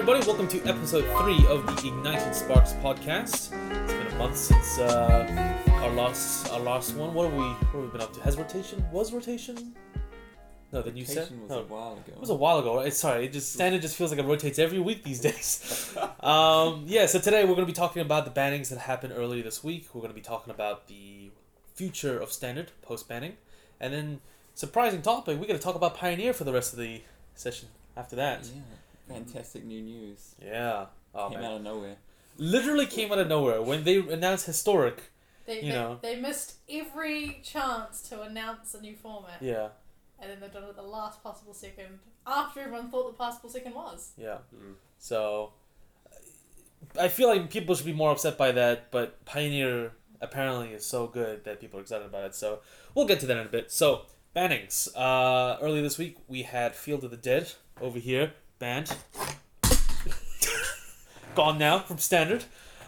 everybody. Welcome to episode three of the Ignited Sparks podcast. It's been a month since uh, our last our last one. What have we what have we been up to? Has rotation was rotation? No, the new set. Was No, a while ago. it was a while ago. Right? Sorry, it just standard just feels like it rotates every week these days. um, yeah, so today we're going to be talking about the bannings that happened earlier this week. We're going to be talking about the future of standard post banning, and then surprising topic. We're going to talk about Pioneer for the rest of the session. After that, Yeah, fantastic new news. yeah. Oh Came man, out of nowhere. literally came out of nowhere when they announced historic. They, You they, know. they missed every chance to announce a new format, Yeah, and then they've done it at the last possible second after everyone thought the possible second was. yeah. Mm. So I feel like people should be more upset by that, but Pioneer apparently is so good that people are excited about it. So we'll get to that in a bit. So bannings. Uh, earlier this week we had Field of the Dead over here banned, gone now from standard,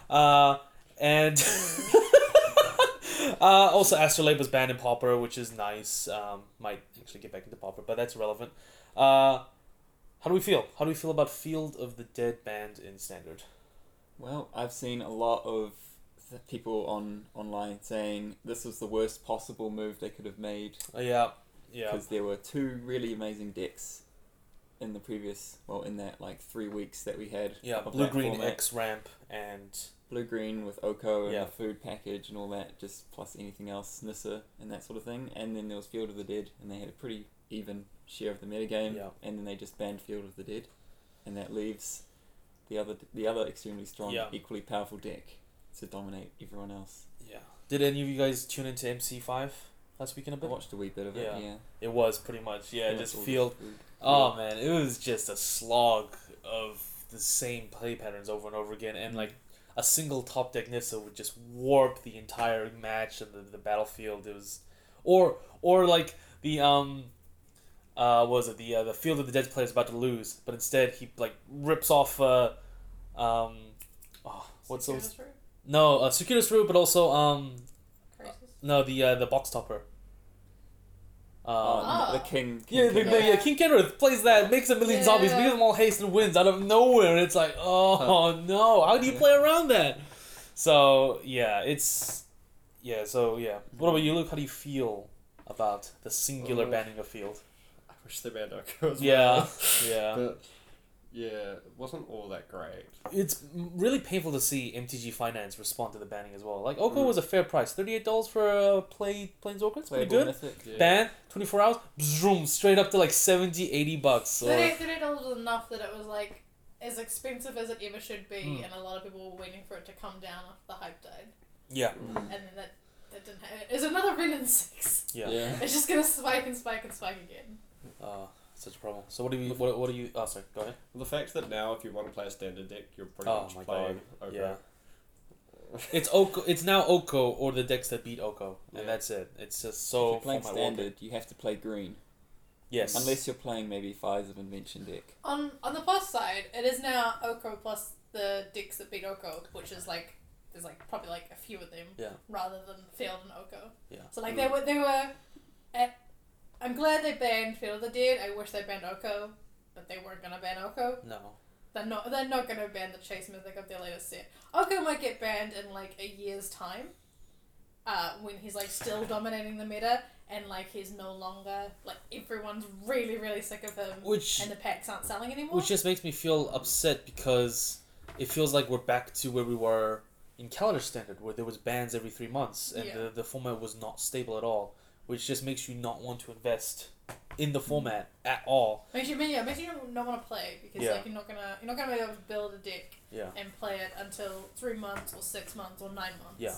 uh, and. Uh, also, Astrolabe was banned in Pauper, which is nice. Um, might actually get back into Pauper, but that's irrelevant. Uh, how do we feel? How do we feel about Field of the Dead banned in Standard? Well, I've seen a lot of people on online saying this was the worst possible move they could have made Uh, yeah, yeah, because there were two really amazing decks in the previous, well, in that like three weeks that we had. yeah. Blue Green format. X ramp and blue green with Oko and Yeah. the food package and all that, just plus anything else, Nissa and that sort of thing. And then there was Field of the Dead, and they had a pretty even share of the metagame. Yeah. And then they just banned Field of the Dead, and that leaves the other the other extremely strong, Yeah. equally powerful deck to dominate everyone else. yeah. Did any of you guys tune into MC five last weekend a I bit? watched a wee bit of it. Yeah. Yeah. It was pretty much yeah, Yeah, just Field. food. Oh man, it was just a slog of the same play patterns over and over again, and like a single top deck Nissa would just warp the entire match and the, the battlefield. It was, or or like the um, uh, what was it the uh, the Field of the Dead player is about to lose, but instead he like rips off uh, um, oh, what's those? No, uh, Circuitous Route, but also um, Crisis? no the uh, the box topper. Um, Oh, the king. king yeah, the, King. the, yeah, King Kenrith plays that, makes a million Yeah. zombies, leaves them all haste and wins out of nowhere, and it's like, oh no, how do you play around that? So yeah, it's yeah, so yeah. What about you, Luke? How do you feel about the singular Oh. banning of field? I wish they banned Oko as Yeah, well. yeah. But yeah, it wasn't all that great. It's really painful to see MTG Finance respond to the banning as well. Like Oko Mm. was a fair price, thirty eight dollars for a play Planeswalker. It's pretty good. mythic. Yeah. Ban twenty four hours, zoom straight up to like 70 80 bucks. Or, $38 $38 was enough that it was like as expensive as it ever should be, Mm. and a lot of people were waiting for it to come down after the hype died. yeah, Mm. And then that, that didn't happen. It's another Wrenn and 6. yeah. Yeah. It's just gonna spike and spike and spike again. Uh, such a problem. So what do you? What, what do you? Oh, sorry. Go ahead. The fact that now, if you want to play a standard deck, you're pretty Oh much my playing god. Oko. Yeah. It's Oko. It's now Oko or the decks that beat Oko, and Yeah. that's it. It's just so. if so you're playing format warping. standard, you have to play green. Yes. Unless you're playing maybe Fires of Invention deck. On on the plus side, it is now Oko plus the decks that beat Oko, which is like there's like probably like a few of them. Yeah. Rather than Field and Oko. Yeah. So like they were they were, at, I'm glad they banned of the Dead. I wish they banned Oko, but they weren't gonna ban Oko. no. They're not they're not gonna ban the Chase Mythic of their latest set. Oko might get banned in like a year's time. Uh, when he's like still dominating the meta and like he's no longer like everyone's really really sick of him Which and the packs aren't selling anymore. which just makes me feel upset because it feels like we're back to where we were in calendar standard, where there was bans every three months, and Yeah. the the format was not stable at all. Which just makes you not want to invest in the format at all. Makes you yeah, makes you not want to play because Yeah. like you're not gonna you're not gonna be able to build a deck Yeah. and play it until three months or six months or nine months. Yeah.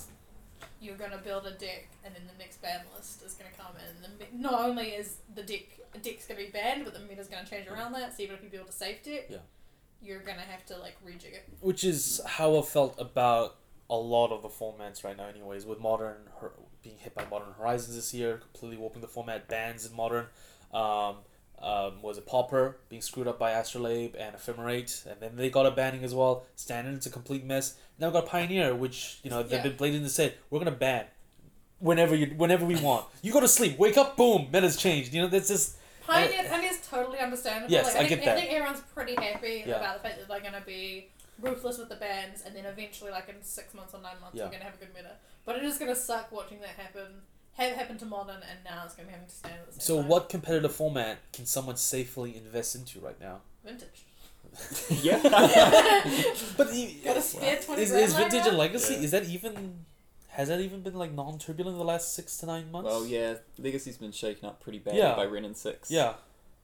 You're gonna build a deck and then the next ban list is gonna come in. And the, not only is the deck a deck's gonna be banned, but the meta's gonna change around that. So even if you build a safe deck, Yeah. you're gonna have to like rejig it. which is how I felt about a lot of the formats right now, anyways. With modern being hit by Modern Horizons this year, completely warping the format, bans in modern. Um, um, was a Pauper being screwed up by Astrolabe and Ephemerate, and then they got a banning as well. Standard, it's a complete mess. Now we got Pioneer, which you know they've Yeah. been and said we're gonna ban whenever you whenever we want. You go to sleep, wake up, boom, meta's changed. You know that's just Pioneer, Pioneer's totally understandable. Yes, like, I think, get that. I think everyone's pretty happy Yeah. about the fact that they're going to be ruthless with the bans, and then eventually, like in six months or nine months, Yeah. we're going to have a good meta. But it is going to suck watching that happen. Have happened to modern, and now it's going to happen to stand at the same So, time. what competitive format can someone safely invest into right now? vintage? yeah. But Got a spare twenty is, is lying vintage and around? legacy? Yeah. Is that even? Has that even been like non-turbulent in the last six to nine months? well, yeah, Legacy's been shaken up pretty bad Yeah. by Wrenn and Six. Yeah.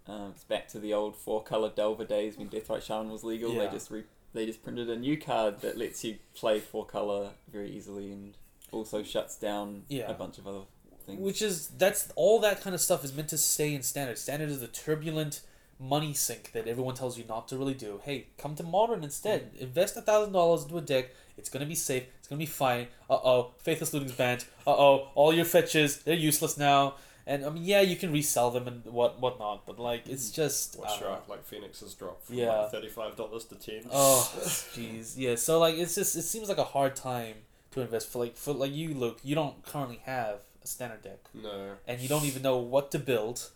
Um, it's back to the old four color Delver days when Deathrite Shaman was legal. Yeah. They just re- they just printed a new card that lets you play four color very easily and also shuts down Yeah. a bunch of other things. Which is that's all that kind of stuff is meant to stay in standard. Standard is the turbulent money sink that everyone tells you not to really do. Hey, come to modern instead. Invest a thousand dollars into a deck. It's gonna be safe. It's gonna be fine. Uh oh, Faithless Looting's banned. Uh oh, all your fetches they're useless now. And I mean, yeah, you can resell them and what whatnot, but like it's mm. just I What's don't right? Like Phoenix has dropped from Yeah. like thirty-five dollars to ten. Oh, jeez, yeah. So like, it's just it seems like a hard time to invest for like for like you, Luke. You don't currently have a standard deck, no, and you don't even know what to build.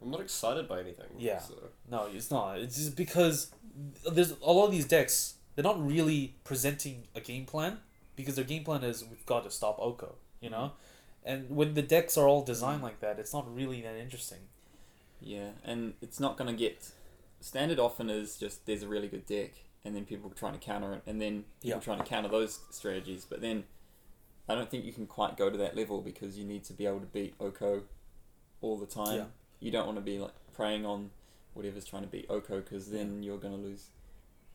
I'm not excited by anything. Yeah. So. No, it's not. It's just because there's a lot of these decks. They're not really presenting a game plan because their game plan is we've got to stop Oko. You know, and when the decks are all designed mm. like that, it's not really that interesting. Yeah, and it's not going to get standard. Often is just there's a really good deck, and then people trying to counter it, and then people Yeah. trying to counter those strategies. But then I don't think you can quite go to that level because you need to be able to beat Oko all the time. Yeah. You don't want to be like preying on whatever's trying to beat Oko because then you're going to lose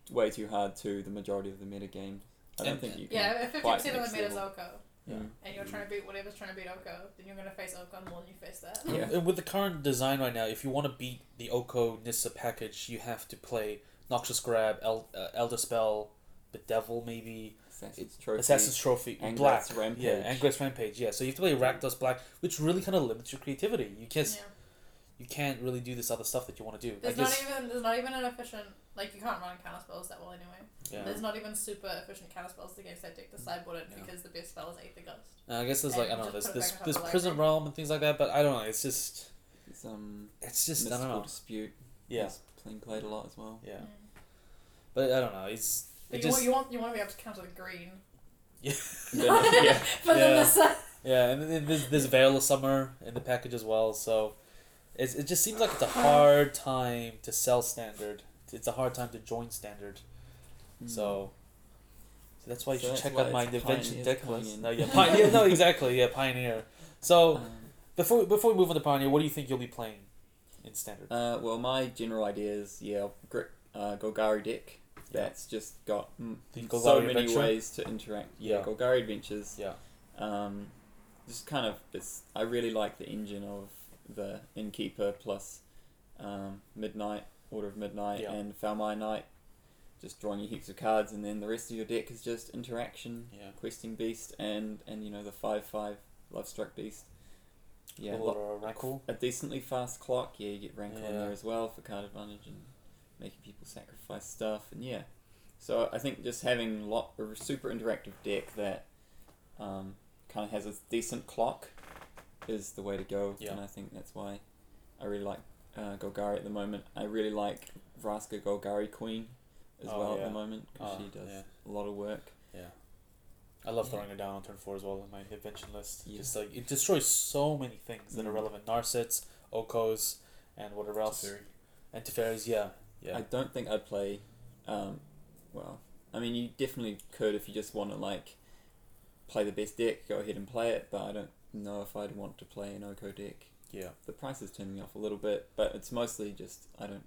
way too hard to the majority of the meta game. I don't And- think you can. Yeah, fifty quite percent of the meta's level. Oko, Yeah. And you're trying to beat whatever's trying to beat Oko, then you're gonna face Oko more than you face that. Yeah. And with the current design right now, if you want to beat the Oko Nissa package, you have to play Noxious Grasp, El- uh, Elder Spell, Bedevil maybe, Assassin's Trophy. Assassin's Trophy, Angrath's Black, Rampage. yeah, Angrath's Rampage, yeah. So you have to play Rakdos Black, which really kind of limits your creativity. You can't, Yeah. you can't really do this other stuff that you want to do. There's I guess, not even there's not even an efficient like you can't run counter spells that well anyway. yeah. There's not even super efficient counter spells against that deck to sideboard it Yeah. because the best spell is Aether Gust. Uh, I guess there's like I don't know, just there's put it this this Prison library. Realm and things like that, but I don't know. It's just, It's, um, it's just I Mystical don't know. Dispute. Yeah, is playing played a lot as well. yeah. Mm. But I don't know. It's it you, just want, you want you want to be able to counter the green. yeah. Then- yeah. But Yeah. then this Yeah, and then there's, there's Veil of Summer in the package as well, so it's, it just seems like it's a hard time to sell standard. It's a hard time to join standard. So, so that's why you So should check out my invention deck list. No, yeah, Pioneer. no, exactly. Yeah, Pioneer. So Um, before before we move on to Pioneer, what do you think you'll be playing in standard? uh, well, my general idea is yeah, uh, Golgari deck. That's just got mm, so many Adventure? ways to interact. Yeah, Yeah. Golgari Adventures. Yeah. Um, just kind of it's. I really like the engine of the Innkeeper plus um, Midnight Order of Midnight Yeah. and Foulmire Knight. Just drawing you heaps of cards, and then the rest of your deck is just interaction, Yeah. questing beast, and and you know the five five love struck beast. Yeah, uh, Rankle? a decently fast clock. Yeah, you get rank on Yeah. there as well for card advantage and making people sacrifice stuff. And yeah, so I think just having lot a super interactive deck that um, kind of has a decent clock is the way to go. Yeah. And I think that's why I really like uh, Golgari at the moment. I really like Vraska Golgari Queen as Oh, well at the moment because Oh, she does yeah. a lot of work. Yeah. I love Yeah. throwing her down on turn four as well in my invention list. Yeah. Just like it destroys so many things that are Mm. relevant. Narsets, Okos, and whatever else. And Teferis, yeah. Yeah. I don't think I'd play. Um, well, I mean, you definitely could if you just want to like play the best deck. Go ahead and play it, but I don't know if I'd want to play an Oko deck. Yeah. The price is turning me off a little bit, but it's mostly just I don't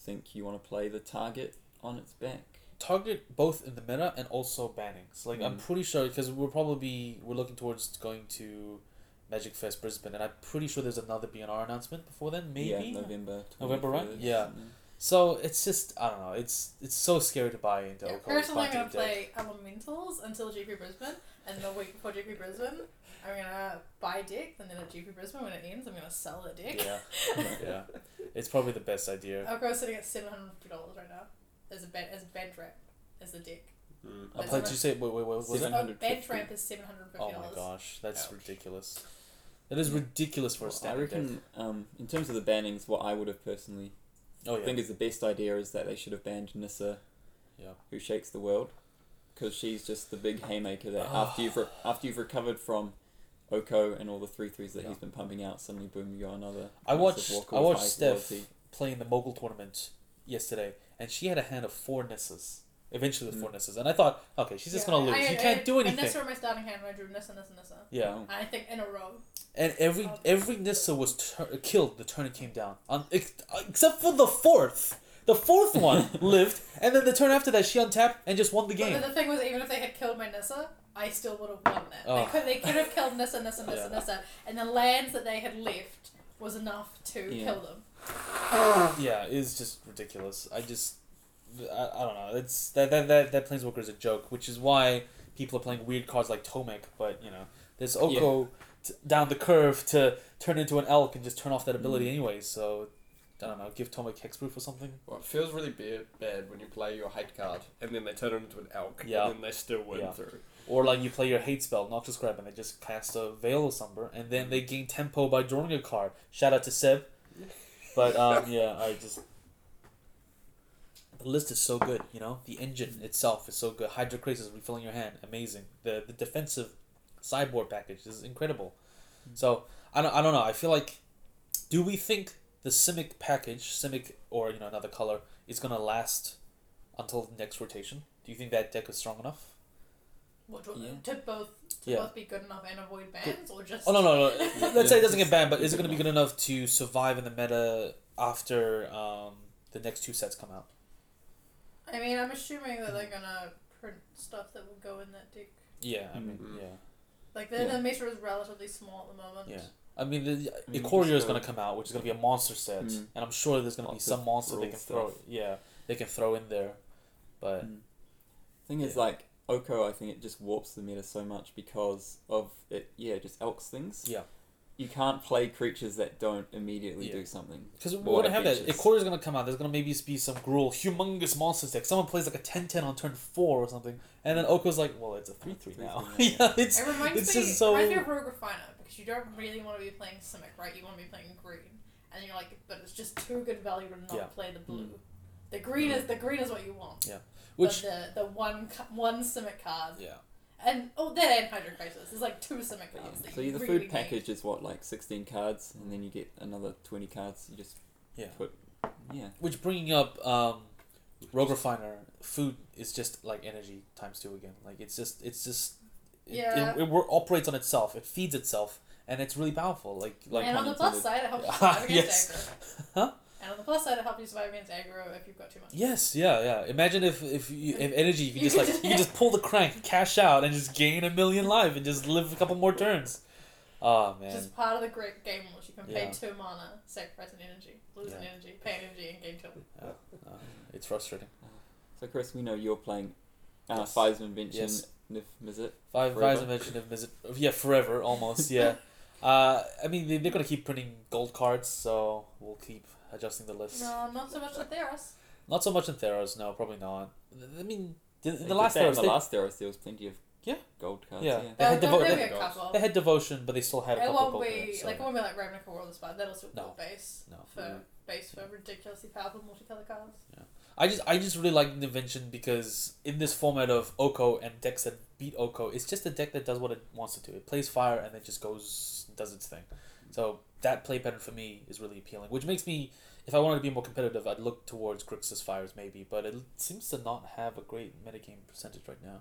think you want to play the target on its back. Target both in the meta and also bannings. Like I'm Mm. pretty sure because we're probably we're looking towards going to Magic Fest Brisbane, and I'm pretty sure there's another BNR announcement before then. Maybe. Yeah, November. November, right? 21st, Yeah. So it's just I don't know. It's it's so scary to buy into yeah, Oko. personally, I'm gonna into the deck. play Elementals until GP Brisbane, and the week before GP Brisbane, I'm gonna buy a deck, and then at GP Brisbane when it ends, I'm gonna sell the dick. Yeah. yeah. It's probably the best idea. Elko sitting at seven hundred fifty dollars right now as a bed as a bed ramp as the dick. Mm. That's did you say wait wait what was Seven- it? Oh, bed ramp is seven hundred fifty Oh dollars. my gosh, that's Ouch. ridiculous. That is ridiculous for a Well, I standard deck. reckon, um, in terms of the bannings, what I would have personally Oh yeah. think is the best idea is that they should have banned Nissa, Yeah. who shakes the world, because she's just the big haymaker that Ah. after you've re- after you've recovered from Oko and all the three threes that Yeah. he's been pumping out, suddenly boom, you got another. I watched I watched Steph loyalty. playing the mogul tournament yesterday, and she had a hand of four Nissas. Eventually with four Mm. Nissas, and I thought, okay, she's just Yeah, gonna lose. I- you I- can't do And anything. Nissa were my starting hand when I drew Nissa, Nissa, Nissa. Yeah, Oh. And I think in a row. and every Oh. every Nissa was tur- killed. The turn it came down, on, ex- except for the fourth. The fourth one lived, and then the turn after that, she untapped and just won the game. But the thing was, even if they had killed my Nissa, I still would have won that. Oh. They could they could have killed Nissa, Nissa, Nissa, Yeah. Nissa, and this uh and the lands that they had left was enough to Yeah. kill them. yeah, it's just ridiculous. I just, I, I don't know. It's that that that that Planeswalker is a joke, which is why people are playing weird cards like Tomek. But you know, there's Oko t- down the curve to turn into an elk and just turn off that ability Mm. anyways. So I don't know. Give Tomek hexproof or something. Well, it feels really bad, bad when you play your hate card and then they turn it into an elk Yeah. and then they still win Yeah. through. Or like you play your hate spell, Noxious Grasp, and they just cast a Veil of Summer, and then they gain tempo by drawing a card. Shout out to Seb. But um, yeah, I just the list is so good. You know, the engine itself is so good. Hydroid Krasis refilling your hand, amazing. The the defensive sideboard package is incredible. So I don't I don't know. I feel like, do we think the Simic package, Simic or you know another color, is gonna last until the next rotation? Do you think that deck is strong enough? What, to- Yeah. To both to Yeah. both be good enough and avoid bans, or just Oh no no no! Let's say it doesn't get banned, but is it going to be good enough to survive in the meta after um, the next two sets come out? I mean, I'm assuming that they're gonna print stuff that will go in that deck. Yeah, I mean, Mhm. yeah, Like the, Yeah. the meta is relatively small at the moment. yeah. I mean, the I mean, Ikoria is going to come out, which is going to be a monster set, Mm. and I'm sure there's going to be some of monster they rule can throw. stuff. Yeah, they can throw in there, but Mm. Thing is, like Oko, I think it just warps the meta so much because of it. Yeah, just elks things. Yeah. You can't play creatures that don't immediately Yeah. do something. because we're going to have that. If Ikoria is going to come out. There's going to maybe be some Gruul, humongous monsters deck. Someone plays like a 10-10 on turn four or something, and then Oko's like, well, it's a three three now. 3-3 yeah, it's It reminds it's me, just so. reminds me of Rogue Refiner because you don't really want to be playing Simic, right? You want to be playing green, and you're like, but it's just too good value to not Yeah. play the blue. Mm. The green is the green is what you want. Which but the the one ca- one Simic card yeah. and oh that and Hydroid Krasis. There's like two Simic cards. yeah. So the really food package is what like sixteen cards, and then you get another twenty cards. You just Yeah. put yeah. Which bringing up um, Rogue Refiner, food is just like energy times two again. Like it's just it's just it, Yeah. it, it, wor- operates on itself. It feeds itself, and it's really powerful. Like like and on the plus side, it helps you survive against Yes. Huh? And on the plus side, it helps you survive against aggro if you've got too much. yes, yeah, yeah. Imagine if if you, if energy you can just like you can just pull the crank, cash out, and just gain a million life and just live a couple more turns. Oh man, Just part of the great game rules. You can pay Yeah. two mana, sacrifice an energy, lose an energy, pay an energy, and gain two. uh, it's frustrating. So Chris, we know you're playing uh, Yes. Five's Invention, Yes. Nif Mizzet. Five Forever? Rise Invention of Visit. Yeah, forever almost. Yeah. uh, I mean, they, they're gonna keep printing gold cards, so we'll keep adjusting the list. No, not so much in Theros. Not so much in Theros, no, probably not. I mean, the, the last that in Theros, the they, last Theros, there was plenty of Yeah. gold cards. Yeah. Yeah. They had There- devo- there'll they- be a couple. they had devotion, but they still had a It couple won't gold be cards, so- like it won't be like Ravnica War of the That'll still be No. gold base No. for Mm. base for ridiculously powerful multicolour cards. Yeah. I just I just really like the invention because in this format of Oko and decks that beat Oko, it's just a deck that does what it wants to do. It plays fire and then just goes does its thing. So that play pattern for me is really appealing, which makes me if I wanted to be more competitive, I'd look towards Grixis Fires maybe, but it seems to not have a great metagame percentage right now.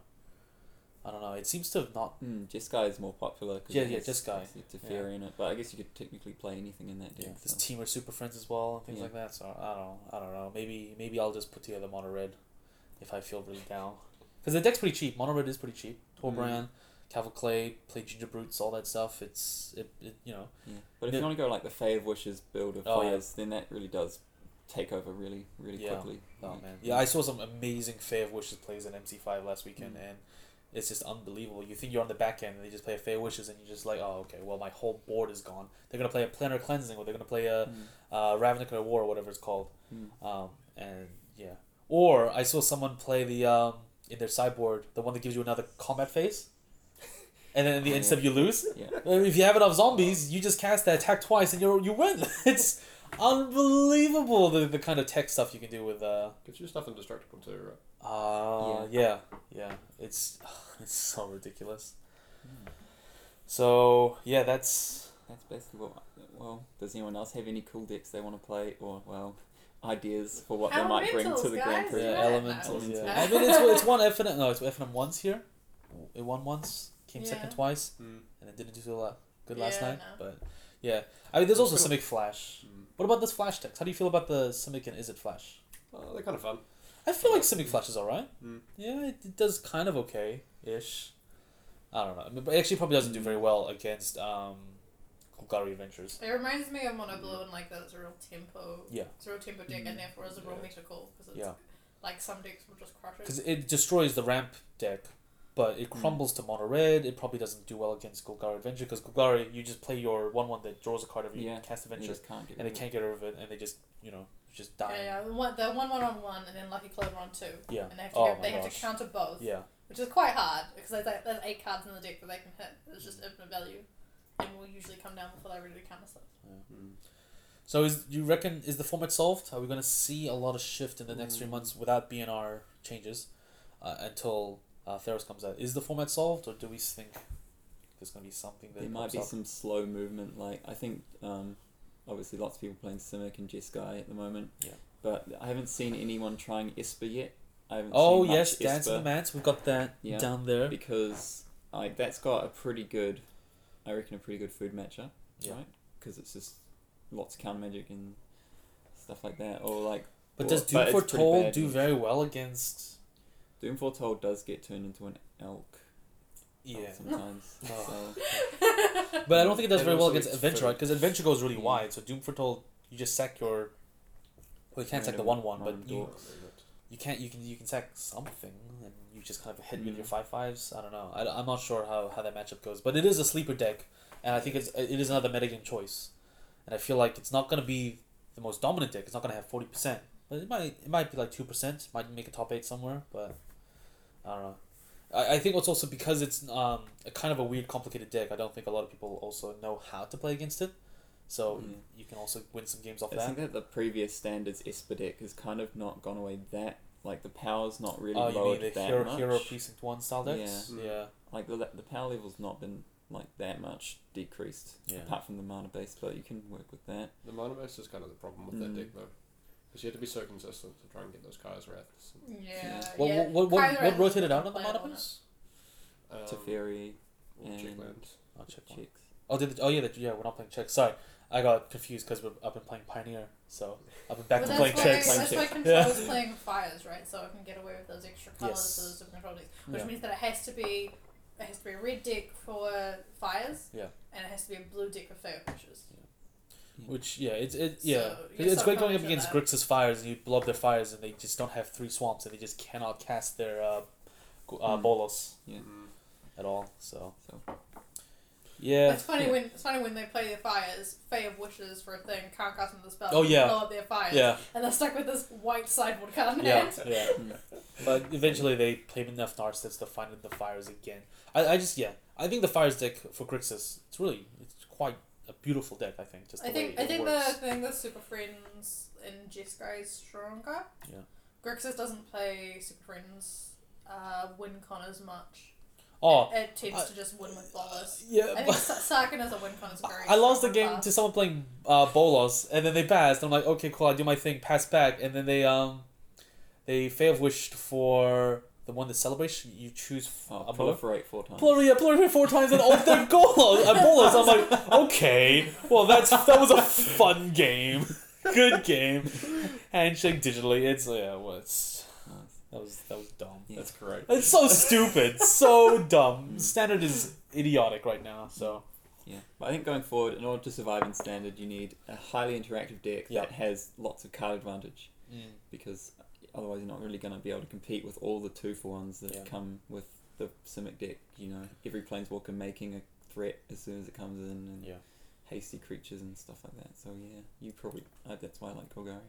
I don't know. It seems to have not. Mm, Jeskai is more popular. 'cause Yeah, yeah, Jeskai. obviously Teferi in it, but I guess you could technically play anything in that deck. Yeah, there's so. team or super friends as well and things Yeah. like that. So I don't know. I don't know. Maybe maybe I'll just put together mono red if I feel really down. Because the deck's pretty cheap. Mono red is pretty cheap. Torbran, Cavalcade, play Gingerbrutes, all that stuff. It's it, it you know. Yeah. But if Yeah. you want to go like the of Wishes build of Oh, yeah. players, then that really does take over really, really Yeah. quickly. Oh Like, man. Yeah, I saw some amazing of Wishes plays in MC five last weekend, Mm. and it's just unbelievable. You think you're on the back end, and they just play a of Wishes, and you're just like, oh okay, well my whole board is gone. They're gonna play a Planar Cleansing, or they're gonna play a mm, uh, Ravnica War, or whatever it's called. mm. Um, and yeah. Or I saw someone play the um in their sideboard, the one that gives you another combat phase. And then in the end yeah. step you lose. Yeah. If you have enough zombies, you just cast that attack twice and you you win. It's unbelievable the, the kind of tech stuff you can do with uh Gets you stuff indestructible too, right? uh yeah yeah it's it's so ridiculous. So yeah, that's That's basically what. Well, does anyone else have any cool decks they want to play, or well, ideas for what they might bring to Elementals, the Grand. Prix? yeah, Yeah, elementals. Yeah, I mean it's it's one FNM no it's FNM once here. It won once, came second twice, Mm. and it didn't do so la- good last Yeah, night. no. But yeah, I mean there's also It's Simic Flash. Mm. What about this Flash text? How do you feel about the Simic and Is it Flash? Oh, they're kind of fun. I feel like Simic Flash is alright. Mm. Yeah, it, it does kind of okay ish. I don't know. I mean, but it actually probably doesn't do very well against um, Golgari Adventures. It reminds me of Mono Blue and like that it's a real tempo. Yeah. It's a real tempo deck, and therefore it's a real Yeah. meta call because it's Yeah. like some decks will just crush it. Because it. it destroys the ramp deck, but it Mm. crumbles to mono red. It probably doesn't do well against Golgari Adventure because Golgari, you just play your 1 1 that draws a card every Yeah, cast You Adventure, just can't get and they can't get rid of it, and they just, you know, just die. Yeah, yeah. The one, the one one on one, and then Lucky Clover on two, Yeah. and they have to Oh go, my they have to counter both, Yeah. which is quite hard because there's, like, there's eight cards in the deck that they can hit. It's just infinite value, and will usually come down before they really counter stuff. Mm. So is you reckon is the format solved? Are we gonna see a lot of shift in the next three Mm. months without BNR changes uh, until uh, Theros comes out? Is the format solved, or do we think there's gonna be something that There might be up? some slow movement. Like I think, um, obviously, lots of people playing Simic and Jeskai at the moment. Yeah. But I haven't seen anyone trying Esper yet. I haven't Oh seen yes, Dance of the Manse. We've got that Yeah. down there. because like that's got a pretty good, I reckon a pretty good food matchup, Yeah. right? Because it's just lots of counter magic and stuff like that. Or like But Well, does Doom but it's Foretold do very well against? Doom Foretold does get turned into an elk Yeah. sometimes. Oh. so But I don't think it does And very well against it's Adventure, right? Because Adventure goes really Yeah. wide. So Doom Foretold, you just sack your. Well, you can't sack the one one, but you you can't you can you can sack something and you just kind of hit with Mm. your five fives. I don't know. I, I'm not sure how, how that matchup goes, but it is a sleeper deck, and I think it's it is another metagame choice, and I feel like it's not gonna be the most dominant deck. It's not gonna have forty percent, but it might it might be like two percent. Might make a top eight somewhere, but I don't know. I, I think it's also because it's um a kind of a weird complicated deck. I don't think a lot of people also know how to play against it, so Yeah. you can also win some games off I that. I think that the previous standards Esper deck has kind of not gone away that like the power's not really Oh, you mean lowered the that hero, much. hero precinct one style decks? Yeah. yeah. Like the the power level's not been like that much decreased Yeah. apart from the mana base, but you can work with that. The mana base is kind of the problem with that Mm. deck though, because you have to be so consistent to try and get those Kaya's Wraths. Yeah. What, yeah. what, what, what, what rotated out on the playable mana on Um, Teferi and- Checklands. I'll check one. chicks. Oh, did the, oh yeah, the, yeah, we're not playing checks. Sorry, I got confused because I've been playing Pioneer, so I've been back But to playing why, checks. Playing That's why checks. control's Yeah. playing fires, right? So I can get away with those extra colors Yes. for those different control decks, which Yeah. means that it has to be it has to be a red deck for fires. Yeah. And it has to be a blue deck for fail pushes. Which yeah, it's it yeah, So, you're it's so great going up against of Grixis fires and you blow up their fires and they just don't have three swamps and they just cannot cast their uh, uh Mm. bolas Yeah. Mm. at all. So So yeah, It's funny when it's funny when they play their fires, Fae of Wishes for a thing, can't cast them the spell. Oh, yeah. Blow up their fires. yeah, And they're stuck with this white sideboard card in yeah, hand. yeah. But eventually they play enough Narcissist to find the fires again. I, I just yeah, I think the fires deck for Grixis it's really it's quite a beautiful deck. I think just the I think way I it think the thing the Super Friends in Jeskai is stronger. Yeah. Grixis doesn't play Super Friends uh, win con as much. Oh It, it tends I- to just win with bolas. yeah, I think Sarkhan as a win con is very I lost the game path. to someone playing uh, Bolas, and then they passed. I'm like, okay, cool. I do my thing, pass back, and then they um, they fail wished for the one that celebrates. You choose oh, a proliferate four times. Plur- yeah, plurify four times and ult their golos. Bolas. I'm like, okay, well that's that was a fun game, good game. Handshake digitally. It's yeah, well, it's that was that was dumb. Yeah. That's great. It's so stupid, so dumb. Standard is idiotic right now. So Yeah, but I think going forward, in order to survive in standard, you need a highly interactive deck Yeah. that has lots of card advantage mm. because otherwise you're not really going to be able to compete with all the two for ones that Yeah. come with the Simic deck. You know, every planeswalker making a threat as soon as it comes in, and Yeah. hasty creatures and stuff like that. So yeah, you probably uh, that's why I like Golgari.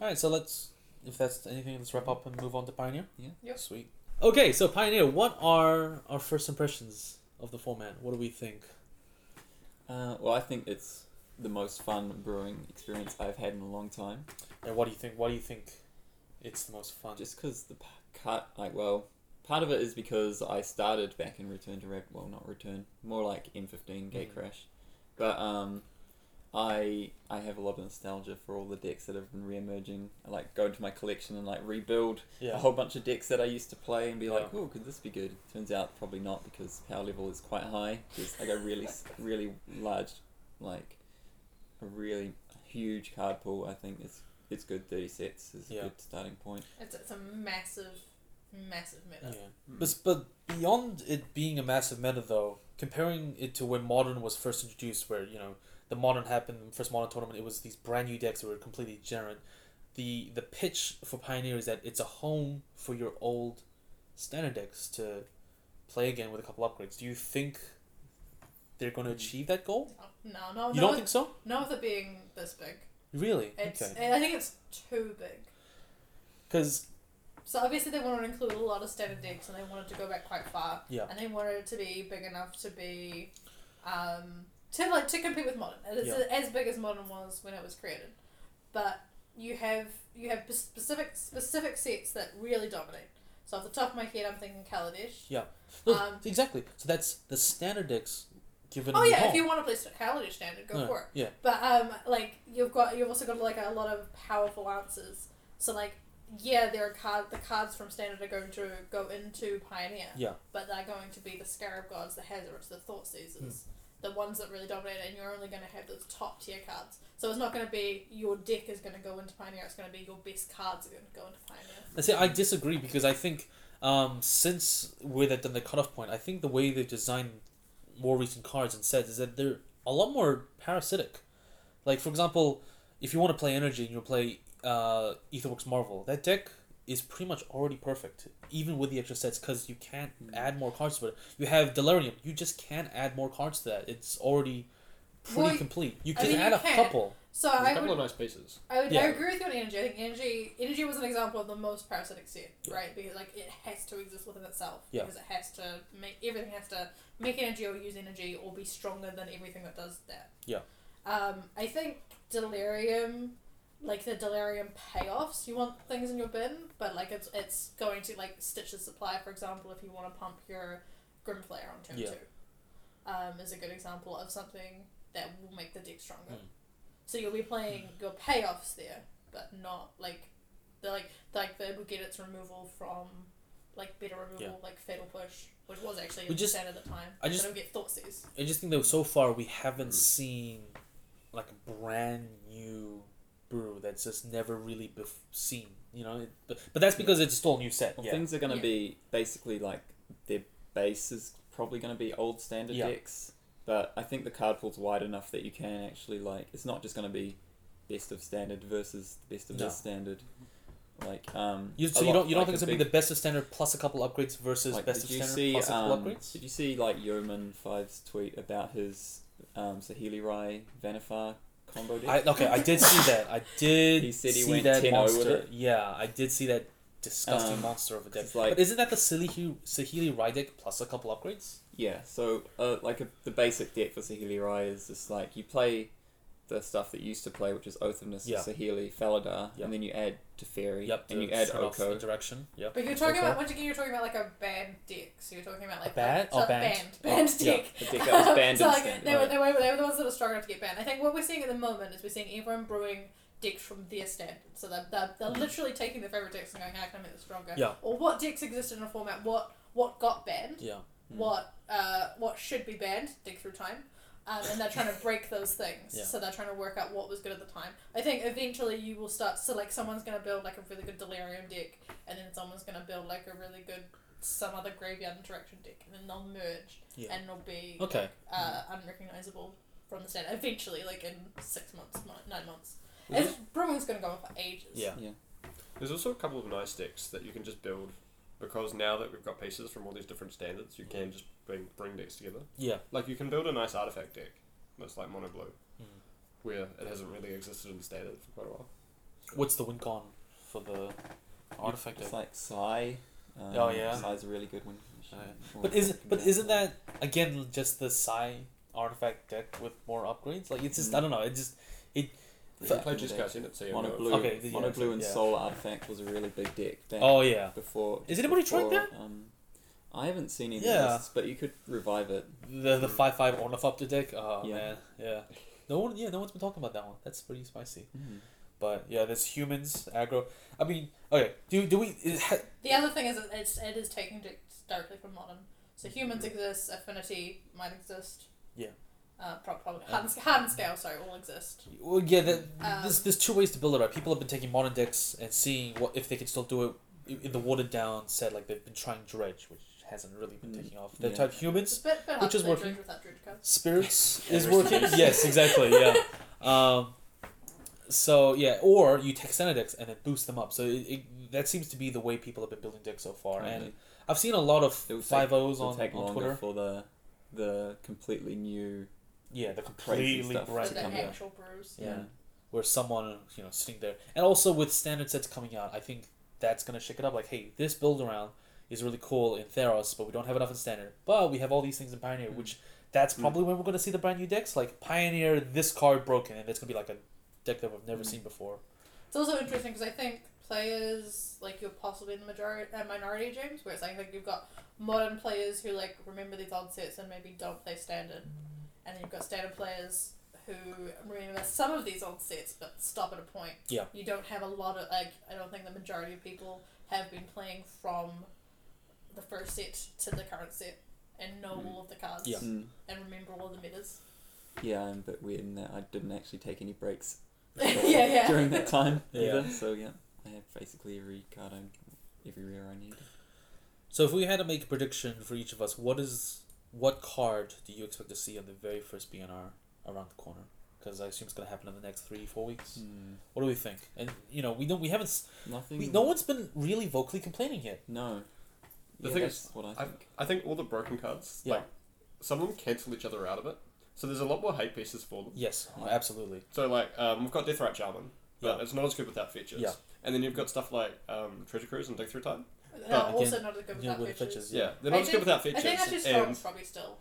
All right, so let's if that's anything, let's wrap up and move on to Pioneer. Yeah. Yep. Sweet. Okay, so Pioneer, what are our first impressions of the format? What do we think? Uh, well, I think it's the most fun brewing experience I've had in a long time. And what do you think? What do you think it's the most fun? Just because the p- cut, like, well, part of it is because I started back in Return to Rav. Well, not Return, more like M15 Gate Mhm. Crash, but um, I I have a lot of nostalgia for all the decks that have been re-emerging. I like go into my collection and like rebuild yeah. a whole bunch of decks that I used to play and be like, oh, could this be good? Turns out probably not because power level is quite high. Because I got really, really large, like a really huge card pool. I think it's it's good. Thirty sets is Yeah. a good starting point. It's, it's a massive, massive meta. Yeah. Hmm. But, but beyond it being a massive meta, though, comparing it to when Modern was first introduced, where, you know, the Modern happened, first Modern tournament, it was these brand new decks that were completely degenerate. The, the pitch for Pioneer is that it's a home for your old standard decks to play again with a couple upgrades. Do you think they're going to hmm. achieve that goal? No, no, no. You no. don't think so? Not with it being this big. Really? It's. okay. I think it's too big. Because, So obviously they wanted to include a lot of standard decks, and they wanted to go back quite far. Yeah. And they wanted it to be big enough to be, um, to like to compete with modern. It's Yeah. as big as modern was when it was created, but you have you have specific specific sets that really dominate. So off the top of my head, I'm thinking Kaladesh. no, Um, exactly. So that's the standard decks Oh yeah, if you want to play st- standard, go Yeah, for it. Yeah. But um, like you've got you've also got like a lot of powerful answers. So like yeah, there are card the cards from standard are going to go into Pioneer. Yeah. But they're going to be the Scarab Gods, the Hazorets, the Thought Seizers, Hmm. the ones that really dominate, and you're only going to have those top tier cards. So it's not going to be your deck is going to go into Pioneer. It's going to be your best cards are going to go into Pioneer. I see. I disagree because I think um, since we're at the cutoff point, I think the way they've designed more recent cards and sets is that they're a lot more parasitic. Like for example, if you want to play energy and you play uh, Aetherworks Marvel, that deck is pretty much already perfect, even with the extra sets, because you can't add more cards to it. You have Delirium, you just can't add more cards to that. It's already pretty Well, complete. You I can mean, you add a can. couple. So There's a I couple would of nice pieces. I would I agree with you on energy. I think energy energy was an example of the most parasitic set, Yeah. right? Because like it has to exist within itself. Yeah. Because it has to make everything has to make energy or use energy or be stronger than everything that does that. Yeah. Um, I think delirium, like the delirium payoffs, you want things in your bin, but like it's it's going to like stitch the supply, for example, if you want to pump your Grim Flayer on turn Yeah. two. Um, is a good example of something that will make the deck stronger. Mm. So you'll be playing your payoffs there, but not like the like like the will get its removal from like better removal like fatal push, which was actually We in just- standard at the time. I just- but it'll get thought seize. I just think that so far we haven't seen like a brand new brew that's just never really bef- seen. You know, it, but but that's because it's still a new set. Well, yeah. things are going to Yeah. be basically like their base is probably going to be old standard Yeah. decks, but I think the card pool's wide enough that you can actually like it's not just going to be best of standard versus best of No. this standard. Like um, You, so you lot- don't you don't think it's gonna be the best of standard plus a couple upgrades versus like, best of standard see plus a couple um, upgrades? did you see like Yeoman Five's tweet about his um, Saheeli Rai Vanifar combo deck? I okay, I did see that. I did He said he see went that 10-0 with it. Yeah, I did see that disgusting Um, monster of a deck. like- but isn't that the Saheeli Saheeli Rai deck plus a couple upgrades? Yeah, so uh, like a, the basic deck for Saheeli Rai is just like you play the stuff that you used to play, which is Oath of Nissa, Yeah. Saheeli, Felidar, Yep. and then you add Teferi, Yep, and you add shut off Oko. interaction. Yep. But you're talking Okay. about once again you're talking about like a banned deck. So you're talking about like banned? like, Oh, banned. banned banned Yeah. deck. The deck that was banned so like standard, they were, they, were, they were the ones that were strong enough to get banned. I think what we're seeing at the moment is we're seeing everyone brewing decks from their standard. So they're, they're, they're literally taking their favorite decks and going, how can I make this stronger? Yeah. Or what decks existed in a format, what what got banned, Yeah. what uh, what should be banned, dig through time. Um, and they're trying to break those things. Yeah. So they're trying to work out what was good at the time. I think eventually you will start. So like someone's gonna build like a really good delirium deck, and then someone's gonna build like a really good some other graveyard interaction deck, and then they'll merge, Yeah. and it'll be Okay. uh, unrecognizable from the stand. Eventually, like in six months, nine months. There's, It's, brewing's gonna go on for ages. Yeah. yeah. there's also a couple of nice decks that you can just build because now that we've got pieces from all these different standards, you can just bring bring decks together. Yeah. Like you can build a nice artifact deck that's like mono blue, Mm. where it hasn't really existed in standard for quite a while. What's the win con for the artifact It's deck? like Sai. Um, Oh, yeah. Sai's a really good one. Alright. More But is fucking but isn't that again just the Sai artifact deck with more upgrades? Like it's just I Mm. don't know. It just You played just guys in it, so you Mono know. blue, Okay, the- mono yeah, blue, and yeah. soul artifact was a really big deck. Back oh yeah. before. Is anybody trying before, that? Um, I haven't seen any Yeah. lists, but you could revive it. The the five five Ornithopter deck. Oh Yeah. man, yeah. No one yeah no one's been talking about that one. That's pretty spicy. Mm. But yeah, there's humans aggro. I mean, okay. Do do we? It ha, The other thing is that it's, it is taking it directly from modern. So humans exist, affinity might exist. Yeah. Uh, pro- probably hard, and, sc- hard scale, sorry, all exist. well, yeah. That, Um, there's there's two ways to build it right. People have been taking modern decks and seeing what if they can still do it in- in the watered down set. Like they've been trying dredge, which hasn't really been Mm, taking off. They've yeah. tried humans. bit, bit Which is working. Dredge without dredge cards. Spirits is working. yes, exactly. Yeah. Um, so yeah, or you take standard decks and then boost them up. So it, it, that seems to be the way people have been building decks so far. And I've seen a lot of five take- O's on, on Twitter. for the the completely new. Yeah, the crazy completely stuff For brand to the come out. actual brews. Yeah. Where someone you know sitting there, and also with standard sets coming out, I think that's gonna shake it up. Like, hey, this build around is really cool in Theros, but we don't have enough in standard. But we have all these things in Pioneer, Mm. which that's Mm. probably when we're gonna see the brand new decks. Like Pioneer, this card broken, and it's gonna be like a deck that we've never Mm. seen before. It's also interesting because I think players like you're possibly in the majority uh, minority James, whereas I think you've got modern players who like remember these old sets and maybe don't play standard, and then you've got standard players who remember some of these old sets but stop at a point. Yeah. You don't have a lot of like I don't think the majority of people have been playing from the first set to the current set and know Mm. all of the cards Yeah. Mm. and remember all the metas. Yeah, I'm a bit weird in that I didn't actually take any breaks yeah, yeah. during that time Yeah. either. So yeah, I have basically every card I, every rare I need. So if we had to make a prediction for each of us, what is what card do you expect to see on the very first BNR around the corner? Because I assume it's gonna happen in the next three four weeks. Mm. What do we think? And you know we don't we haven't Nothing. we, no one's been really vocally complaining yet. No. The yeah, thing that's is, what I I, think. I think all the broken cards, Yeah. like some of them cancel each other out of it. So there's a lot more hate pieces for them. Yes, absolutely. So like um, we've got Deathrite Shaman, but Yeah. it's not as good without features. Yeah. And then you've got stuff like um, Treasure Cruise and Dig Through Time. They're But also again, not as good Yeah, without with the features. Yeah, they're I not as good think- without I features. think actually strong and probably still.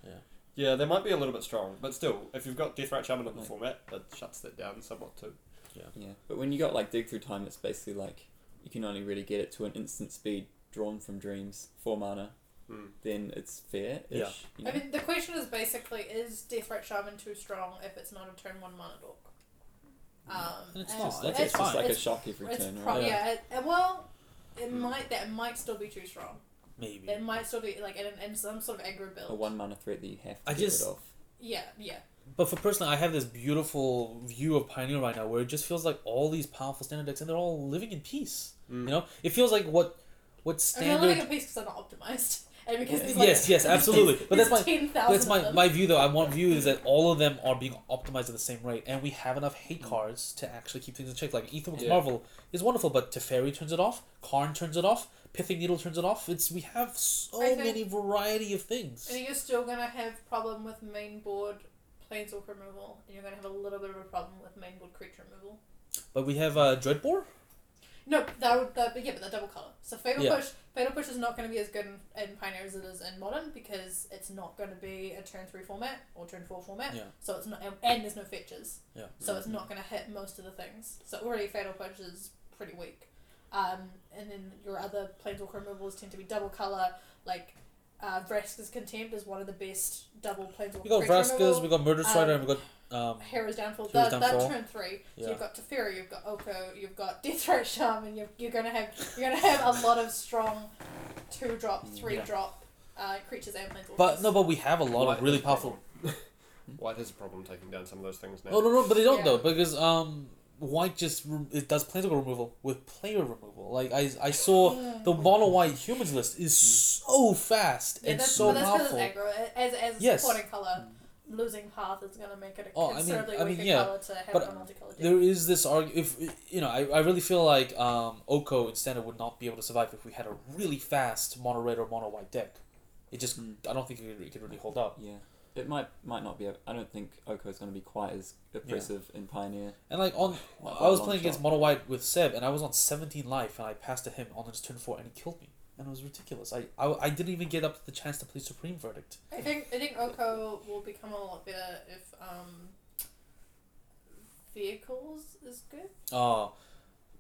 yeah, they might be a little bit strong, but still, if you've got Deathrite Shaman in the Like- format, that shuts that down somewhat too. Yeah, but when you got like dig through time, it's basically like you can only really get it to an instant speed drawn from dreams, four mana. Mm. Then it's fair. Yeah. You know? I mean, the question is basically: Is Deathrite Shaman too strong if it's not a turn one mana dork? Um, And it's and not. It's, That's just fine. like a it's- shock every it's turn, pro- right? yeah. it, it- well, it might that might still be too strong. Maybe. It might still be like in, in some sort of aggro build. A one mana threat that you have to I get just- rid of. Yeah, yeah. But for personally, I have this beautiful view of Pioneer right now, where it just feels like all these powerful standard decks, and they're all living in peace. Mm. You know, it feels like what what I mean, I'm standard. living in peace because I'm not optimized, and because there's like yes, yes, absolutely. But that's my ten thousand. that's my, my view though. I want view is that all of them are being optimized at the same rate, and we have enough hate cards to actually keep things in check. Like Ethan with Yeah. Marvel is wonderful, but Teferi turns it off, Karn turns it off, Pithing Needle turns it off. It's we have so think- many variety of things. And you're still gonna have problem with main board planeswalk removal, and you're gonna have a little bit of a problem with main board creature removal. But we have uh, Dreadbore. No, that would that, but yeah, but the double color. So fatal Yeah. push, fatal push is not going to be as good in, in Pioneer as it is in Modern because it's not going to be a turn three format or turn four format. Yeah. So it's not, and, and there's no features. Yeah. So it's not going to hit most of the things. So already fatal push is pretty weak. Um, and then your other planeswalker removals tend to be double color, like. Uh, Vraska's Contempt is one of the best double planeswalker We got creature Vraskas, removal. we got Murderous Rider, Um, and we got um, Hero's Downfall. Hero's that, Downfall. that turn three. Yeah. So you've got Teferi, you've got Oko, you've got Deathrite Shaman. You're, you're gonna have you're gonna have a lot of strong two drop, three Yeah. drop uh, creatures and planeswalkers. But no, but we have a lot White of really powerful. White has a problem taking down some of those things now. Oh no, no, but they don't Yeah. though because um, white just re- it does planeswalker removal with player removal. Like I, I saw the mono white humans list is so fast yeah, and that's, so but that's because powerful. it's aggro. As as a Yes. supporting color, losing path is gonna make it a Oh, I mean- considerably I mean, weaker yeah, color to have but a multicolor deck. There is this arg if you know I, I really feel like um Oko in standard would not be able to survive if we had a really fast mono red or mono white deck. It just Mm. I don't think it could, it could really hold up. Yeah. It might might not be. I don't think Oko is going to be quite as oppressive in Pioneer. And like on, Not I was playing shot. against mono white with Seb, and I was on seventeen life, and I passed to him on his turn four, and he killed me. and it was ridiculous. I, I, I didn't even get up the chance to play Supreme Verdict. I think I think Oko will become a lot better if um, vehicles is good. Oh,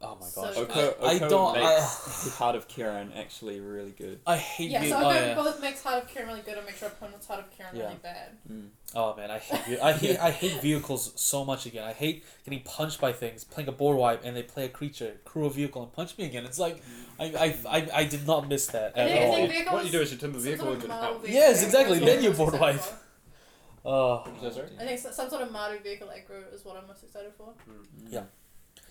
oh my So- gosh! Oko, I, I don't. I, makes Heart of Kiran actually really good. I hate you. Yeah, ve- so oh, Oko yeah. both makes Heart of Kiran really good and makes your opponent's Heart of Kiran Yeah. really bad. Mm. Oh man, I hate ve- I hate I hate vehicles so much again. I hate getting punched by things, playing a board wipe, and they play a creature, crew a vehicle, and punch me again. It's like I I, I, I did not miss that at think, all. think vehicles, What you do is you turn the vehicle sort of engine model out. vehicle Yes, exactly, then you board wipe. Oh, Is that sorry? I think some sort of Mardu vehicle aggro is what I'm most excited for. Yeah.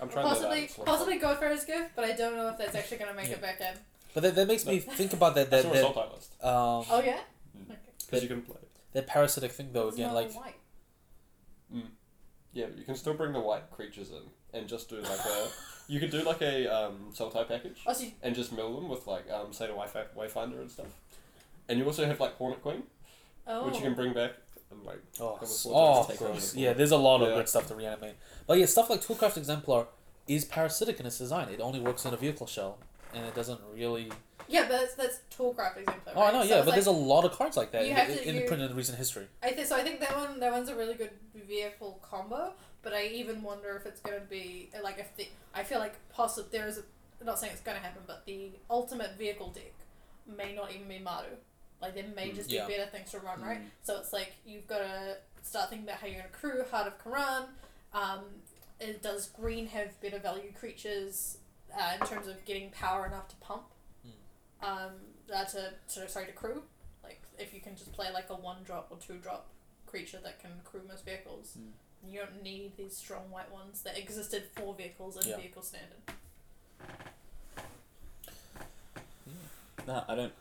I'm trying to Possibly, do possibly go for his gift, but I don't know if that's actually going to make Yeah. it back in. but that, that makes me think about that That's that on that, a list. um Oh yeah. Mm. Okay. Because you can play. that parasitic thing though It's again like white. Yeah, but you can still bring the white creatures in and just do like a. You could do like a um, Sultai package Oh, so you, and just mill them with like um, say the Wi-Fi, Wayfinder and stuff. And you also have like Hornet Queen, oh. which you can bring back and like. Oh, Have a s- full oh text of course. Yeah, there's a lot of Yeah. good stuff to reanimate. But yeah, stuff like Toolcraft Exemplar is parasitic in its design. It only works in a vehicle shell, and it doesn't really. yeah, but that's that's Toolcraft exemplar. Oh, I know, So yeah, but like, there's a lot of cards like that You in, have in, to- in you- print in recent history. I think so. I think that one that one's a really good vehicle combo. But I even wonder if it's going to be like if the I feel like possibly there is a I'm not saying it's going to happen, but the ultimate vehicle deck may not even be Mardu. Like there may Mm. just Yeah. be better things to run, right? Mm. So it's like you've got to start thinking about how you're going to crew Heart of Kiran. Um, it does green have better value creatures uh, in terms of getting power enough to pump? Um, uh, to, to sorry to crew. Like if you can just play like a one drop or two drop creature that can crew most vehicles, Mm. you don't need these strong white ones that existed for vehicles in Yeah. vehicle standard. No, I don't.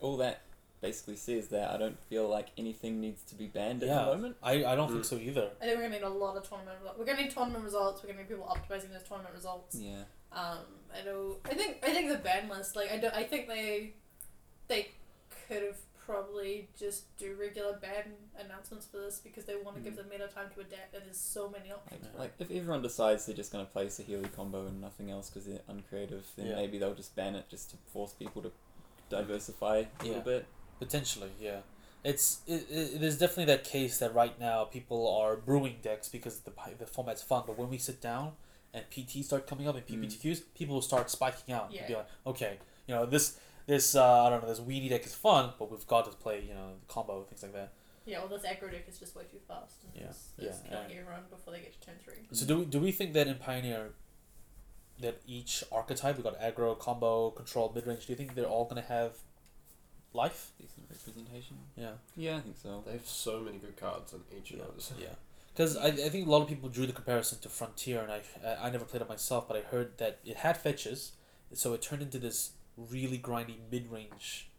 All that basically says that I don't feel like anything needs to be banned at the moment. I, I don't Mm. think so either. I think we're gonna need a lot of tournament. Results. We're gonna need tournament results. We're gonna need people optimizing those tournament results. Yeah. Um, I know. I think. I think the ban list. Like I don't. I think they, they could have probably just do regular ban announcements for this because they want to give Mm. the meta time to adapt. And there's so many options. Yeah. like if everyone decides they're just going to play Saheeli combo and nothing else because they're uncreative, then Yeah. maybe they'll just ban it just to force people to diversify a Yeah. little bit. Potentially, yeah. It's it, it, it is definitely that case that right now people are brewing decks because the the format's fun. But when we sit down and PT start coming up and Mm. PPTQs, people will start spiking out. Yeah. and be like, okay, you know this this uh, I don't know this weenie deck is fun, but we've got to play you know combo things like that. Yeah. Well, this aggro deck is just way too fast. And Yeah, It's, it's yeah, killing and- everyone before they get to turn three. So do we, do we think that in Pioneer that each archetype we got aggro, combo, control, mid range? Do you think they're all gonna have life? Decent representation. Yeah. Yeah, I think so. They have so many good cards in each of those. Yeah, because I, I think a lot of people drew the comparison to Frontier, and I I never played it myself, but I heard that it had fetches, so it turned into this really grindy mid range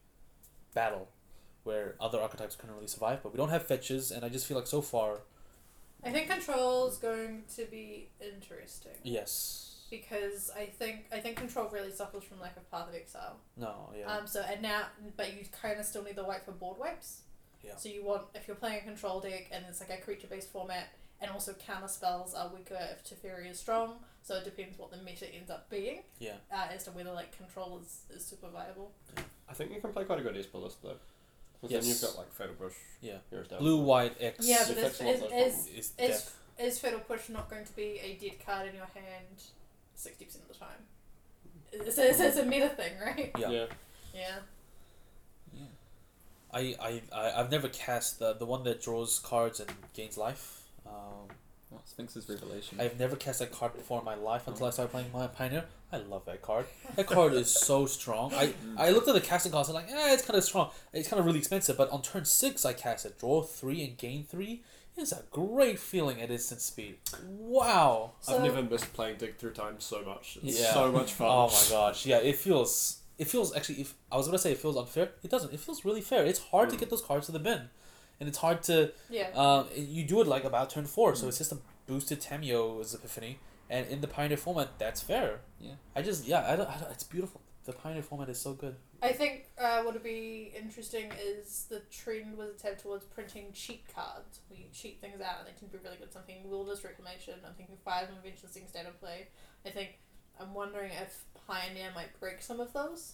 battle, where other archetypes couldn't really survive. But we don't have fetches, and I just feel like so far, I think control is going to be interesting yes, because I think I think control really suffers from lack of path of exile. no, yeah, Um. So and now, but you kind of still need the white for board wipes. Yeah. So you want if you're playing a control deck and it's like a creature based format, and also counter spells are weaker if Teferi is strong. So it depends what the meta ends up being yeah, uh, as to whether like control is, is super viable. I think you can play quite a good Esper list though. Because then you've got like Fatal Push, yeah. Heroes Blue, white, X. Yeah, but is, a lot of is, is, is is, is Fatal Push not going to be a dead card in your hand sixty percent of the time? It's, it's, it's a meta thing, right? Yeah. yeah. Yeah. Yeah. I, I, I, I've never cast the, the one that draws cards and gains life. Um, Well, Sphinx's Revelation. I've never cast that card before in my life until I started playing my Pioneer. I love that card. That card is so strong. I, I looked at the casting cost and like, eh, it's kind of strong. It's kind of really expensive. But on turn six, I cast it. Draw three and gain three. It's a great feeling at instant speed. Wow. So, I've never missed playing Dig Through Time so much. It's Yeah. so much fun. Oh my gosh. Yeah, it feels. It feels actually. If I was gonna say it feels unfair, it doesn't. It feels really fair. It's hard to Mm. get those cards to the bin, and it's hard to yeah. Um, you do it like about turn four, so it's just a boosted Tamiyo's Epiphany, and in the Pioneer format, that's fair. Yeah. I just yeah, I don't, I don't, it's beautiful. The Pioneer format is so good. I think uh, what would be interesting is the trend was head towards printing cheat cards. We cheat things out and they can be really good. Something Wilderness Reclamation, I'm thinking Five Inventions Thing Standard Play. I think I'm wondering if Pioneer might break some of those.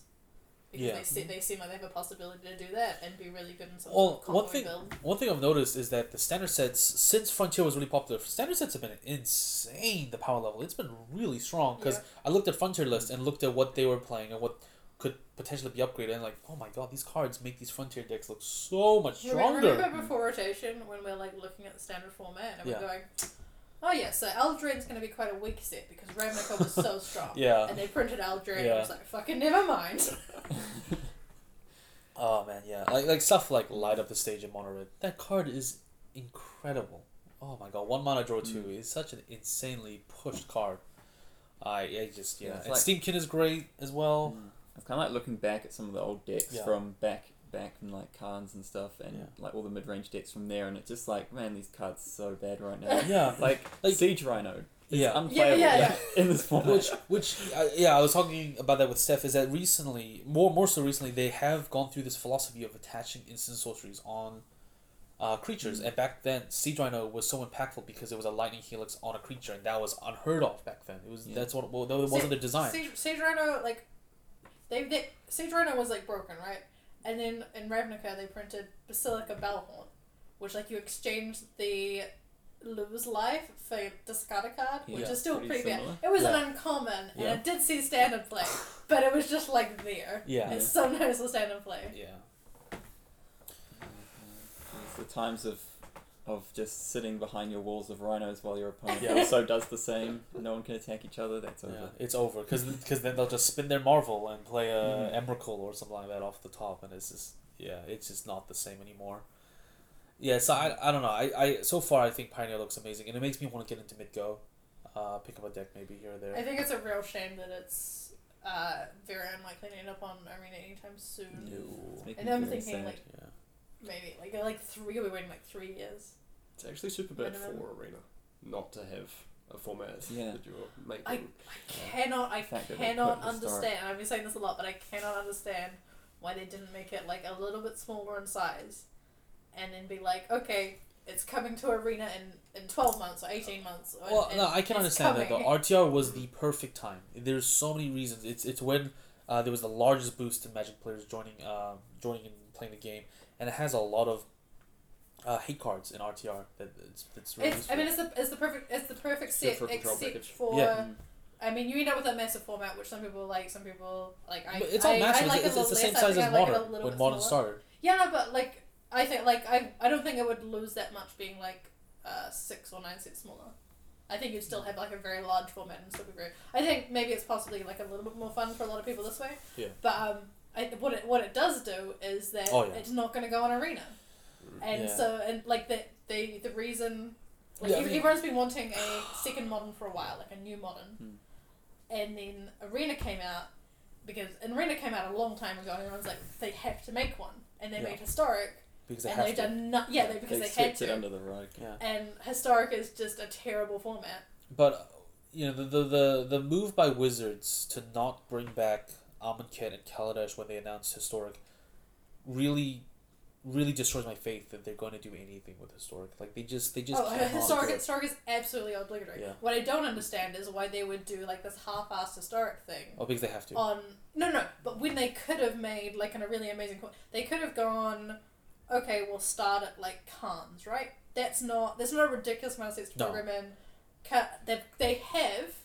because Yeah. they see they seem like they have a possibility to do that and be really good in some Well, sort of one thing- build. One thing I've noticed is that the standard sets, since Frontier was really popular, standard sets have been insane. The power level, it's been really strong. Because Yeah. I looked at Frontier list and looked at what they were playing and what could potentially be upgraded, and like, oh my god, these cards make these Frontier decks look so much Remember, stronger. remember before rotation when we're like looking at the standard format and Yeah. we're going, oh yeah, so Eldraine's going to be quite a weak set because Ravnica was so strong. Yeah. And they printed Eldraine and I was like, fucking never mind. Oh man, yeah, like like stuff like light up the stage in mono red. That card is incredible. Oh my god, one mana draw two is such an insanely pushed card. I I just yeah, Yeah, and like- Steamkin is great as well. Mm. It's kind of like looking back at some of the old decks Yeah. from back back from like Cards and stuff, and Yeah. like all the mid range decks from there, and it's just like, man, these cards are so bad right now. Yeah, like, Like- Siege Rhino, is Yeah. unplayable Yeah, yeah, in this format. which which uh, yeah, I was talking about that with Steph. Is that recently more more so recently they have gone through this philosophy of attaching instant sorceries on. Uh, creatures Mm. and back then Siege Rhino was so impactful because it was a lightning helix on a creature and that was unheard of back then. It was Yeah. that's what well, that wasn't the design. Siege, Siege Rhino, like, they, they Rhino was like broken, right? And then in Ravnica they printed Basilica Bell-Haunt, which like you exchange the lose life for discard a card, which Yeah, is still pretty bad. It was Yeah. an uncommon, and Yeah. it did see standard play, but it was just like there. Yeah. And sometimes the standard play. Yeah. It's the times of of just sitting behind your walls of rhinos while your opponent Yeah. also does the same. No one can attack each other. That's over. Yeah, it's over because then they'll just spin their Marvel and play a Mhm. Emrakul or something like that off the top, and it's just yeah, it's just not the same anymore. Yeah, so I, I don't know. I, I so far I think Pioneer looks amazing, and it makes me want to get into mid go, uh, pick up a deck maybe here or there. I think it's a real shame that it's uh, very unlikely to end up on Arena anytime soon. No. It's And then I'm thinking, sad. like, Yeah. Maybe like like three. We're waiting like three years. It's actually super bad Minimum. for Arena not to have a format Yeah. that you're making. I I cannot, I fact that they cannot put the start- understand. I've been saying this a lot, but I cannot understand why they didn't make it like a little bit smaller in size, and then be like, okay, it's coming to arena in in twelve months or eighteen months. Or, Well, and no, I can it's understand that, but. RTR was the perfect time. There's so many reasons. It's it's when uh, there was the largest boost in Magic players joining uh, joining and playing the game, and it has a lot of uh, hate cards in RTR that it's it's really It's, I mean, it's the it's the perfect it's the perfect It's set for except package. for. Yeah. I mean, you end up with a massive format, which some people like, some people like. I, But it's I, massive. I like it's, it a it's the little same size as I like modern little when bit modern smaller. started. Yeah, but like I think like I I don't think it would lose that much being like uh, six or nine sets smaller. I think you'd still have like a very large format and still be very. I think maybe it's possibly like a little bit more fun for a lot of people this way. Yeah. But um, I, what it what it does do is that Oh, yeah. it's not going to go on arena, and Yeah. so and like the the the reason. Like Yeah, I ev- everyone's been wanting a second modern for a while, like a new modern, Hmm. and then Arena came out because and Arena came out a long time ago, and everyone's like they have to make one, and they Yeah. made historic, Because they and have they've to. done not yeah they, because they they, had swept it to, under the rug. Yeah. and historic is just a terrible format. But you know the, the the the move by Wizards to not bring back Amonkhet and Kaladesh when they announced historic really really destroys my faith that they're going to do anything with historic. Like they just they just oh, historic do historic is absolutely obligatory. Yeah. What I don't understand is why they would do like this half-assed historic thing. Oh, because they have to. on no no but when they could have made like in a really amazing they could have gone okay we'll start at like cons right that's not there's not a ridiculous amount of sets to No. program in they, they have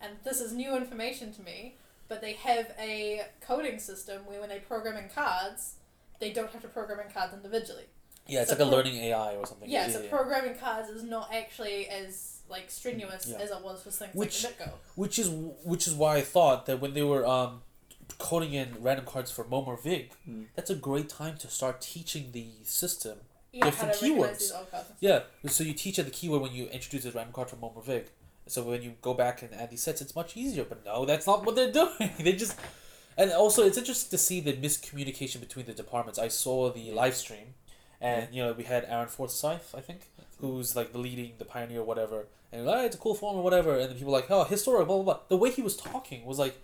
and this is new information to me but they have a coding system where when they program in cards they don't have to program in cards individually yeah, it's so like a pro- learning AI or something. yeah, yeah so programming cards is not actually as like strenuous Yeah. as it was for things Which- like Mitgo. which is which is why I thought that when they were um, coding in random cards for Momir Vig, Mm. that's a great time to start teaching the system yeah, different how to keywords. these old cards. Yeah, so you teach it the keyword when you introduce a random card from Momir Vig. So when you go back and add these sets, it's much easier. But no, that's not what they're doing. they just, and also it's interesting to see the miscommunication between the departments. I saw the live stream, and you know we had Aaron Forsythe, I think, who's like the leading, the pioneer, whatever, and like, oh, it's a cool form or whatever. And then people like, oh, historic, blah blah blah. The way he was talking was like.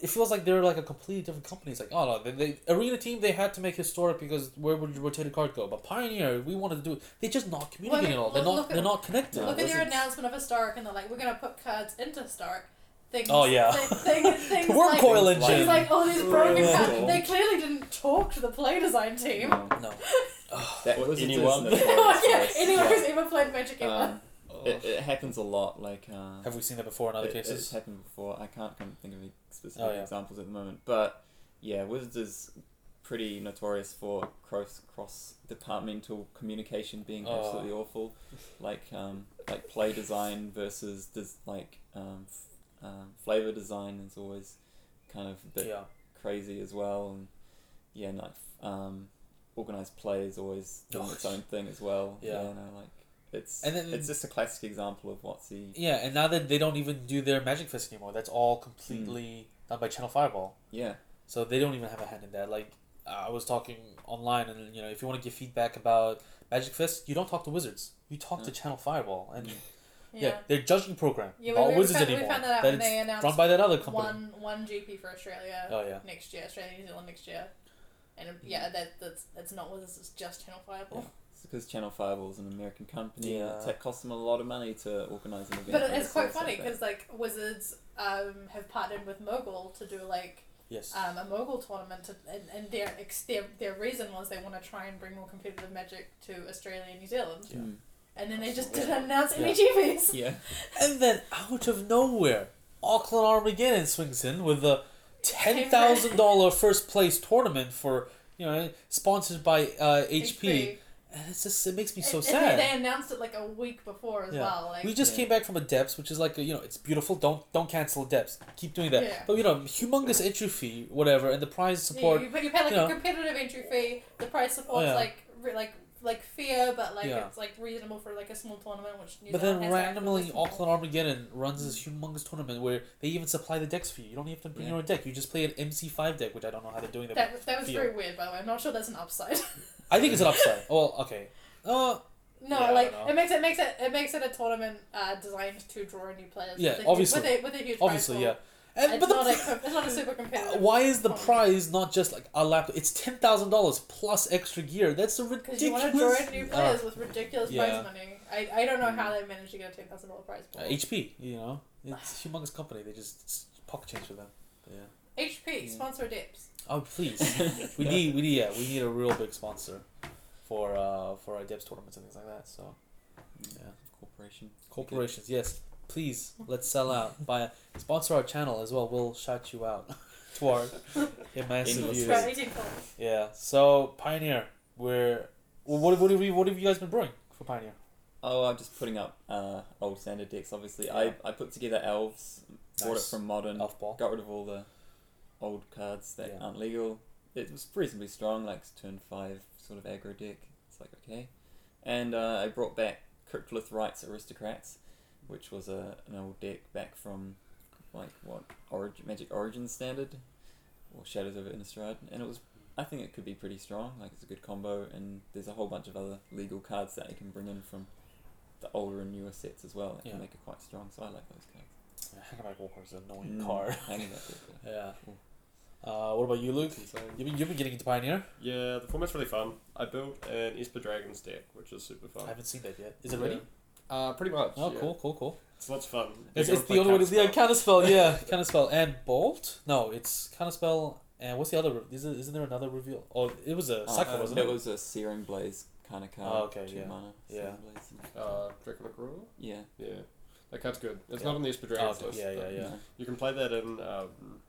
It feels like they're like a completely different company. It's like, oh no, they, they arena team they had to make historic because where would your rotated card go? But Pioneer, we wanted to do it. They're just not communicating at all. They're not. look at- they're not connected. Look at their announcement of a Historic, and they're like, we're going to put cards into Historic. things. Oh, yeah. thi- thing- things Worm like, coil Things like- engine. Things like oh, all these broken cards. They clearly didn't talk to the play design team. No. No. That was anyone. notorious yeah, anyone yeah. who's ever played Magic ever. It, it happens a lot. Like uh, Have we seen that before in other it, cases? It's happened before. I can't come think of any specific Oh, yeah. examples at the moment, but yeah, Wizards is pretty notorious for cross cross departmental communication being Oh. absolutely awful. Like um, like play design versus des- like um, f- um, flavor design is always kind of a bit yeah. crazy as well, and yeah, no, um, organized play is always doing its own thing as well. Yeah. no, like it's And then- it's just a classic example of what's the Yeah, and now that they don't even do their Magic Fest anymore, that's all completely hmm. done by Channel Fireball. yeah So they don't even have a hand in that. Like I was talking online, and you know, if you want to give feedback about Magic Fest, you don't talk to Wizards. You talk to Channel Fireball, and yeah, yeah. their judging program, Yeah, not we- we Wizards found- we anymore. found that out that when they announced run by that other company. One one GP for Australia Oh yeah, next year, Australia New Zealand next year, and um, yeah, that that's that's not what this is. Just Channel Fireball. it's because Channel Five was an American company and Yeah. it ta- costs them a lot of money to organize an event. But it's quite this, like funny because like Wizards um, have partnered with Mogul to do like yes. um, a Mogul tournament, to, and, and their, ex- their their reason was they want to try and bring more competitive Magic to Australia and New Zealand, Yeah. Mm. and then they just didn't announce any Yeah. GPs. yeah And then out of nowhere, Auckland Armageddon swings in with a ten thousand dollar first place tournament for you know sponsored by uh, HP. And it's just it makes me so and, sad. And they, they announced it like a week before as Yeah. well. Like we just Yeah. came back from a depths, which is like you know it's beautiful. Don't don't cancel depths. Keep doing that. Yeah. But you know humongous entry fee, whatever, and the prize support. Yeah, you, but you pay like you know. a competitive entry fee. The price supports yeah. like re- like like fair, but like Yeah. it's like reasonable for like a small tournament. Which New But Zealand then has that randomly, small. Auckland Armageddon runs this humongous tournament where they even supply the decks for you. You don't even have to bring Yeah. your own deck. You just play an MC5 deck, which I don't know how they're doing that. That, that was feel. very weird, by the way. I'm not sure that's an upside. I think it's an upside. Oh, okay. Uh, no, Yeah, I like don't know. it makes it makes it it makes it a tournament uh, designed to draw new players. Yeah, with a, obviously. With a, with a huge obviously, prize yeah. Pool. And, It's but the not, pr- a, it's not a super competitive. why is the prize not just like a laptop? It's ten thousand dollars plus extra gear. That's a ridiculous. Because you ridiculous. want to draw in new Uh, with ridiculous yeah. prize money. I, I don't know how they managed to get a ten thousand dollar prize uh, HP, you know, it's a humongous company. They just pocket change for them. But yeah. HP Yeah. sponsor Adepts. Oh please, we need we need yeah we need a real big sponsor for uh for our depth tournaments and things like that. So yeah, corporation corporations, yes, please let's sell out. Buy sponsor our channel as well. We'll shout you out to our yeah, massive views. Try 18 points. Yeah. So Pioneer, we're well, what what have you what have you guys been brewing for Pioneer? Oh, I'm just putting up uh, old standard decks. Obviously, Yeah. I, I put together elves, bought it from modern, Elf ball. got rid of all the old cards that Yeah. aren't legal. It was reasonably strong, like turn five sort of aggro deck. It's like okay, and uh, I brought back Cryptolith Rights Aristocrats, which was a an old deck back from like what Origin Magic Origin standard or Shadows over Innistrad, and it was. I think it could be pretty strong. Like it's a good combo, and there's a whole bunch of other legal cards that you can bring in from the older and newer sets as well that Yeah. can make it quite strong. So I like those cards. Yeah, Hangarback Walker is an annoying Mm, card. hanging that yeah. Yeah. Cool. Uh, what about you, Luke? It's. You've been, you've been getting into Pioneer. Yeah, the format's really fun. I built an Esper Dragons deck, which is super fun. I haven't seen that yet. Is it Yeah. ready? Uh, pretty much. Oh, yeah. cool, cool, cool. It's lots of fun. It's, You it's gotta the only way to play yeah, counterspell. Yeah, counterspell and bolt. No, it's counterspell and what's the other? re- Is it, isn't there another reveal? Oh, it was a Uh, cycle, uh, wasn't it it? was a Searing Blaze kind of card. Oh, okay, two yeah. Mana, Yeah. Searing Blaze. Uh, Draconic Roar? yeah. Yeah. That card's good. It's Yeah. not on the Esper Oh, list. Yeah, yeah, but yeah. No. You can play that in. Um,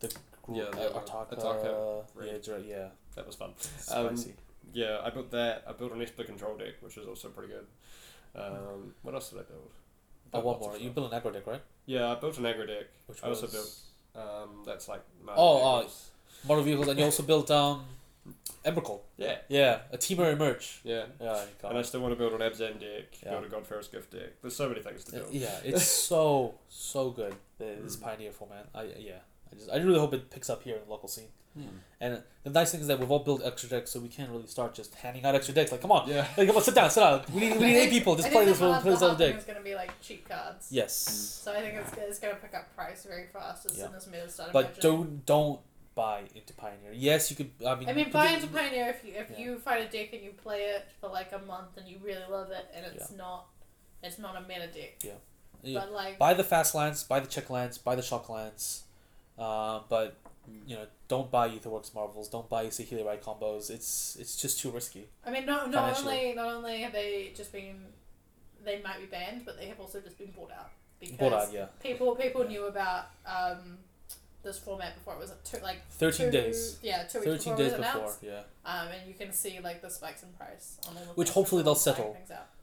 Group, Yeah, uh, the- Atarka, Atarka, yeah, right. yeah, that was fun. Um, spicy. Yeah, I built that. I built an Esper control deck, which is also pretty good. Um, what else did I build? I Built one more. You built an aggro deck, right? Yeah, I built an aggro deck. Which I was also built. Um, that's like. Oh, uh, vehicles. motor vehicles, and you also built um, Embercall. yeah, Yeah, a Temur emerge. yeah. Yeah, And I still want to build an Abzan deck, Yeah. build a God-Pharaoh's Gift deck. There's so many things to do. Uh, Yeah, it's so so good. This Mm. Pioneer format. I yeah. I just I really hope it picks up here in the local scene. Yeah. And the nice thing is that we've all built extra decks, so we can't really start just handing out extra decks. Like, come on, Yeah. like, come on, sit down, sit down. We need, we need eight people. Just play this the one, play this the other hard deck. is going to be like cheap cards. Yes, So I think it's, it's going to pick up price very fast as Yeah. soon as meta start but emerging. don't don't buy into Pioneer. Yes, you could. I mean, I mean, buy into Pioneer if you if Yeah. you find a deck and you play it for like a month and you really love it and it's not it's not a meta deck. Yeah. But like, Buy the fast lands, buy the check lands, buy the shock lands, uh, but you know don't buy Aetherworks Marvels, don't buy Saheeli Rai combos. It's it's just too risky. I mean, not not only not only have they just been, they might be banned, but they have also just been bought out because Bought out, yeah. people people Yeah. knew about um, this format before it was two, like Thirteen two, days. Yeah, two weeks Thirteen before days it was before, announced. yeah. Um, and you can see like the spikes in price on all of Which hopefully they'll settle.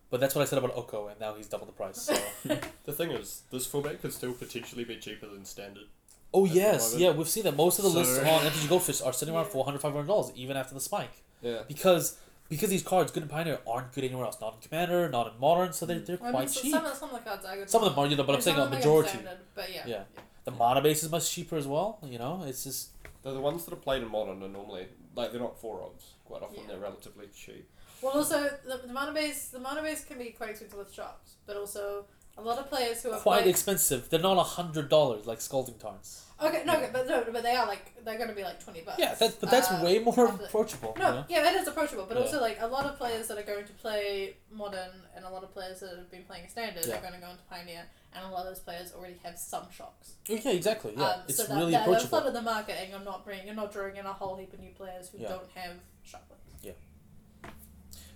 But that's what I said about Oko, and now he's double the price. So. The thing is, this format could still potentially be cheaper than standard. Oh yes, yeah, we've seen that most of the lists So- on MTG Goldfish are sitting around Yeah. 400 500 dollars even after the spike Yeah. because because these cards, good and Pioneer, aren't good anywhere else. Not in Commander, not in Modern, so they're, they're Well, I quite mean, so- cheap. Some of, some of the cards are good. Some of them are, you know, but I'm saying a of them majority. standard, But yeah. Yeah. The mana base is much cheaper as well. You know, it's just They're the ones that are played in modern are normally like they're not four odds. Quite often Yeah. they're relatively cheap. Well, also the, the mana base the mana base can be quite expensive with shops, but also a lot of players who are quite playing- expensive. They're not a hundred dollars like Scalding Tarns. Okay, no, okay, but no, but they are like they're going to be like twenty bucks. Yeah, that's but that's Uh, way more after- approachable. No, you know? yeah, that is approachable, but Yeah. also like a lot of players that are going to play modern and a lot of players that have been playing standard Yeah. are going to go into pioneer, and a lot of those players already have some shocks. Yeah, exactly. Yeah, um, it's so that, really that, approachable. flooded the market, and you're not bringing, you're not drawing in a whole heap of new players who Yeah. don't have shock links.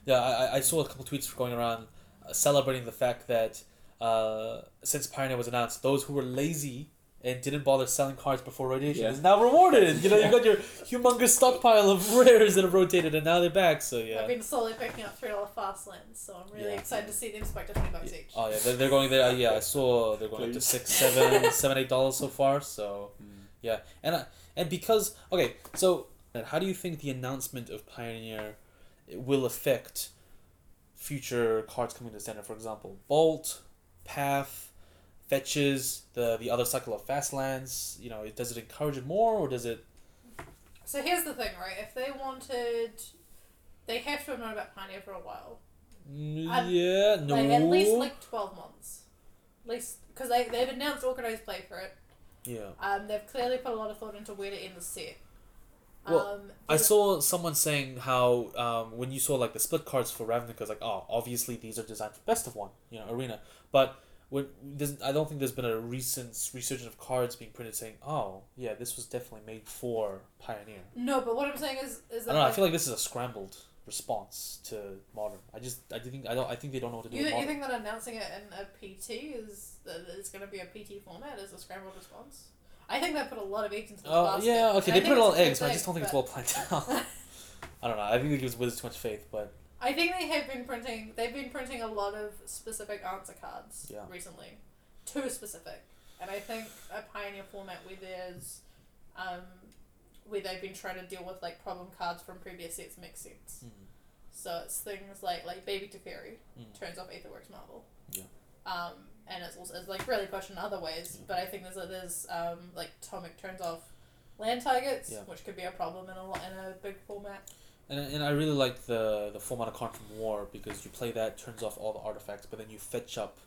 Yeah, I, I- I saw a couple tweets going around uh, celebrating the fact that uh, since Pioneer was announced, those who were lazy and didn't bother selling cards before rotation Yeah. is now rewarded. You know, you got your humongous stockpile of rares that have rotated, and now they're back. So yeah, I've been slowly picking up three dollar fast lands, so I'm really Yeah. excited to see them spike to twenty bucks each. Oh yeah, they're, they're going there. Uh, yeah, I saw they're going up to six, seven, seven, eight dollars so far. So yeah, and uh, and because okay, so how do you think the announcement of Pioneer will affect future cards coming to standard? For example, Bolt, Path, fetches the the other cycle of fast lands. You know, it, does it encourage it more or does it? So here's the thing, right? If they wanted, they have to have known about Pioneer for a while. Mm, yeah, no. Like at least like twelve months, at least because they they've announced organized play for it. yeah. Um, they've clearly put a lot of thought into where to end the set. Well, um, I saw someone saying how um, when you saw like the split cards for Ravnica, it's like oh, obviously these are designed for best of one, you know, arena. But when there's, I don't think there's been a recent resurgence of cards being printed saying oh yeah, this was definitely made for Pioneer. No, but what I'm saying is is I don't know. I feel like this is a scrambled response to modern. I just I do think I don't I think they don't know what to do you, you think that announcing it in a PT is that it's going to be a PT format as a scrambled response? I think they put a lot of eggs into the Oh basket. yeah, okay. and They put a lot of eggs, but I just don't think it's well planned out. I don't know. I think it gives Wizards too much faith, but I think they have been printing. They've been printing a lot of specific answer cards Yeah. recently, too specific, and I think a pioneer format where there's, um, where they've been trying to deal with like problem cards from previous sets makes sense. mm, So it's things like like Baby Teferi Mm. turns off Aetherworks Marvel. Yeah. Um, and it's also it's like really pushed in other ways, but I think there's there's um like Tomik turns off land targets, Yeah. which could be a problem in a in a big format. And, and I really like the the format of from War because you play that turns off all the artifacts, but then you fetch up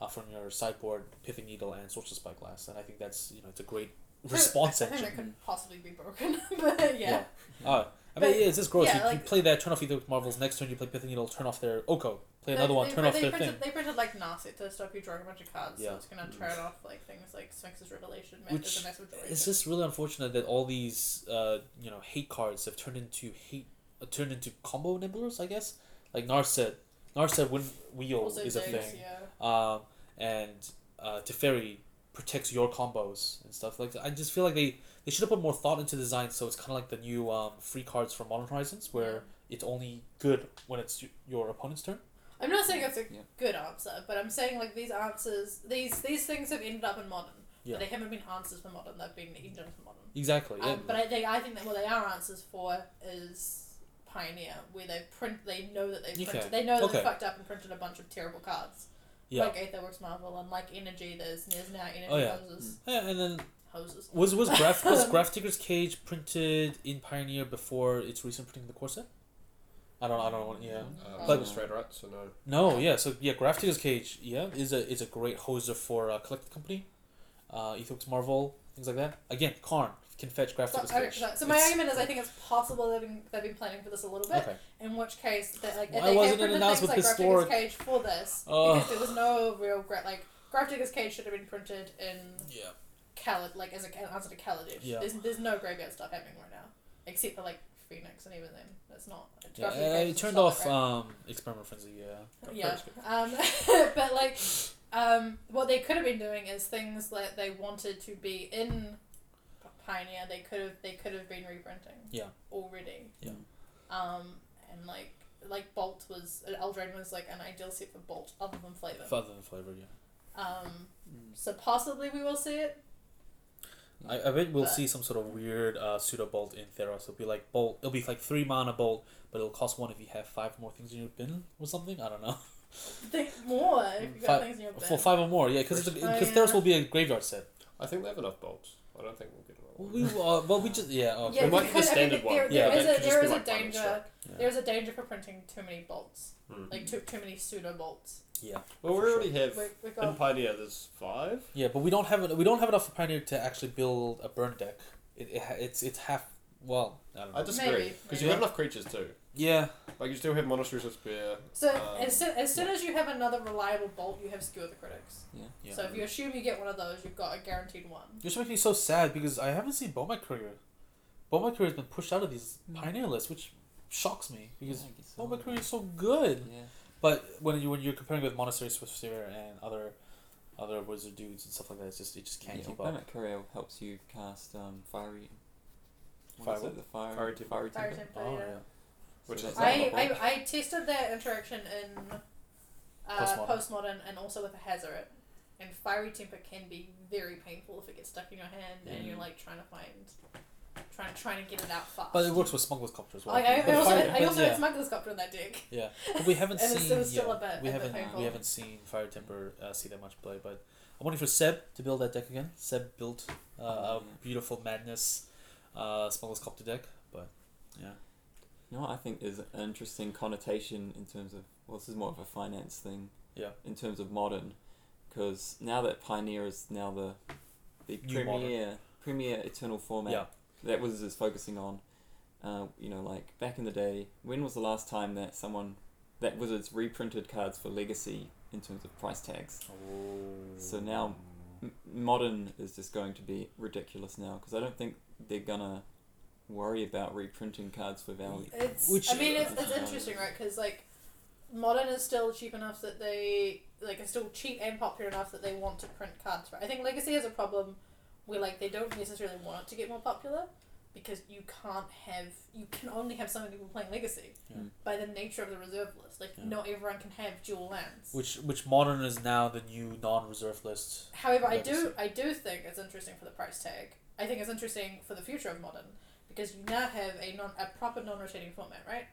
uh, from your sideboard Pithing Needle and Sorcerous Spyglass, and I think that's you know it's a great response I think engine. that could possibly be broken, but yeah. Uh, I mean, But, yeah, it's just gross. yeah, you, you play that, turn off either Marvels. Next turn, you play Pithing Needle, turn off their Oko. Play They- another one, they, turn they off their printed, thing. They printed like Narset to stop you drawing a bunch of cards, Yeah. so it's gonna turn off like things like Sphinx's Revelation, Which Which, Massive Duration. It's just really unfortunate that all these uh, you know hate cards have turned into hate uh, turned into combo nibblers. I guess like Narset, Narset Wind Wheel also is a Ziggs, thing. Yeah. um, and uh, Teferi protects your combos and stuff like that. I just feel like they, they should have put more thought into design, so it's kind of like the new um, free cards from Modern Horizons, where it's only good when it's your opponent's turn. I'm not saying it's a Yeah. good answer, but I'm saying like these answers, these these things have ended up in modern, Yeah. but they haven't been answers for modern. They've been engines for modern. Exactly. Yeah. Um, but I think I think that what they are answers for is Pioneer, where they print, they know that they've Okay. printed, they know that Okay. they fucked up and printed a bunch of terrible cards. yeah. Like Aetherworks Marvel and like Energy. There's there's now Energy Oh, yeah. hoses. yeah. And then Hoses. was was Graph was Graph Digger's Cage printed in Pioneer before its recent printing in the set? I don't I don't want Yeah. Uh, But- but straight right, so no. No, yeah. So yeah, Grafdigger's Cage, yeah, is a is a great hoser for a collected company, uh, Ethos Marvel, things like that. Again, Karn can fetch Graph So, Digger's Cage. so, so my It's- argument is I think it's possible they've been, they've been planning for this a little bit. Okay. In which case, that like if Why they wasn't it announced with like historic- Graphics Cage for this, Ugh. because there was no real gra- like Gravedigger's Cage should have been printed in Yeah. Khaled, like as a answer to Kaladesh. Yeah. There's there's no graveyard stuff happening right now, except for like Phoenix, and even then, it's not. Yeah, Gravedigger's I turned off um, Experiment Frenzy. Yeah. Yeah. Um, but like, um, what they could have been doing is things that they wanted to be in Pioneer. They could have they could have been reprinting. Yeah. Already. Yeah. Um, and like like Bolt was Eldraine was like an ideal set for Bolt other than flavor. Other than flavor, yeah. Um, Mm. so possibly we will see it. I, I bet we'll But- see some sort of weird uh, pseudo bolt in Theros. It'll be like bolt. It'll be like three mana bolt, but it'll cost one if you have five more things in your bin or something. I don't know. Think more if you got Five- things in your bin. For five or more, yeah, because Oh, because yeah. Theros will be a graveyard set. I think they have enough bolts. I don't think we'll get them all. We uh, well we just yeah okay. Yeah, It might be the because I mean, standard there, one. there Yeah, is a could just there be is a like danger. Yeah. There is a danger for printing too many bolts, Hmm. like too too many pseudo bolts. Yeah Well, we for already have We we in Pioneer. There's five. yeah, but we don't have it. We don't have enough for Pioneer to actually build a burn deck. It, it ha- it's it's half well I don't know. I disagree Maybe, because you maybe. have enough creatures too. yeah Like you still have monasteries with spear. so um, as soon, as soon as you have another reliable bolt, you have skewer the critics. yeah. yeah. So if you assume you get one of those, you've got a guaranteed one. Which makes me so sad because I haven't seen Bomat Courier. Bomat Courier has been pushed out of these Mm. Pioneer lists, which shocks me because Yeah, I so. Bomat Courier is so good. Yeah. But when you when you're comparing with Monastery Swiftspear and other other wizard dudes and stuff like that, it's just it just can't yeah, keep Opponent up. Courier helps you cast um, fiery. What Fire is it? The fire. Fiery Temper. Fiery Fire Temper. Temper, Oh yeah. yeah. Which So is that's I, not a I, bolt. I tested that interaction in uh, Postmodern. postmodern. and also with a Hazard. And fiery temper can be very painful if it gets stuck in your hand and you're Mm. like trying to find, trying trying to get it out fast. But it works with Smuggler's Copter as well. I, I, I also, Fire- I also yeah, had Smuggler's Copter in that deck. yeah. But we haven't And it's seen. still- still yeah, a bit- we a haven't painful. we haven't seen Fire Temper uh, see that much play, but I'm waiting for Seb to build that deck again. Seb built uh, a beautiful madness uh, Smuggler's Copter deck, but yeah. You know what I think is an interesting connotation in terms of well, this is more of a finance thing. Yeah. In terms of modern, because now that Pioneer is now the the New modern. premier premier eternal format Yeah. That was is focusing on. Uh, you know, like back in the day, when was the last time that someone that Wizards reprinted cards for Legacy in terms of price tags? So now M- modern is just going to be ridiculous now because I don't think they're gonna worry about reprinting cards for value. It's. Which- I mean, it's, it's Uh, interesting, right? Because like, modern is still cheap enough that they like are still cheap and popular enough that they want to print cards. Right? I think Legacy has a problem where like they don't necessarily want it to get more popular because you can't have you can only have so many people playing Legacy Yeah. By the nature of the reserve list. Like, Yeah. not everyone can have dual lands. Which which modern is now the new non-reserve list. However, I do I do think it's interesting for the price tag. I think it's interesting for the future of modern because you now have a non a proper non-rotating format, right?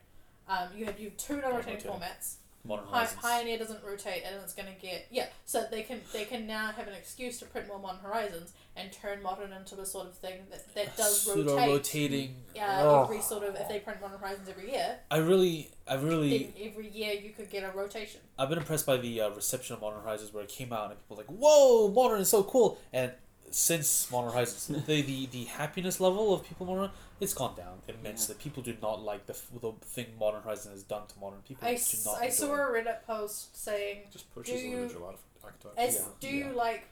Um, you have you have two non-rotating Non-rotating. formats. Modern Horizons. Pioneer doesn't rotate, and it's going to get yeah. So they can they can now have an excuse to print more Modern Horizons and turn Modern into the sort of thing that that does rotate. rotating. Yeah, Oh. every sort of if they print Modern Horizons every year, I really, I really, every year you could get a rotation. I've been impressed by the uh, reception of Modern Horizons where it came out and people were like, "Whoa, Modern is so cool!" And since Modern Horizons, the, the the happiness level of people Modern it's gone down immensely. People do not like the the thing Modern Horizons has done to Modern. People I, do not. I saw a Reddit post saying Just pushes Do you- individual arch- archetypes. As, Yeah, do you yeah. like?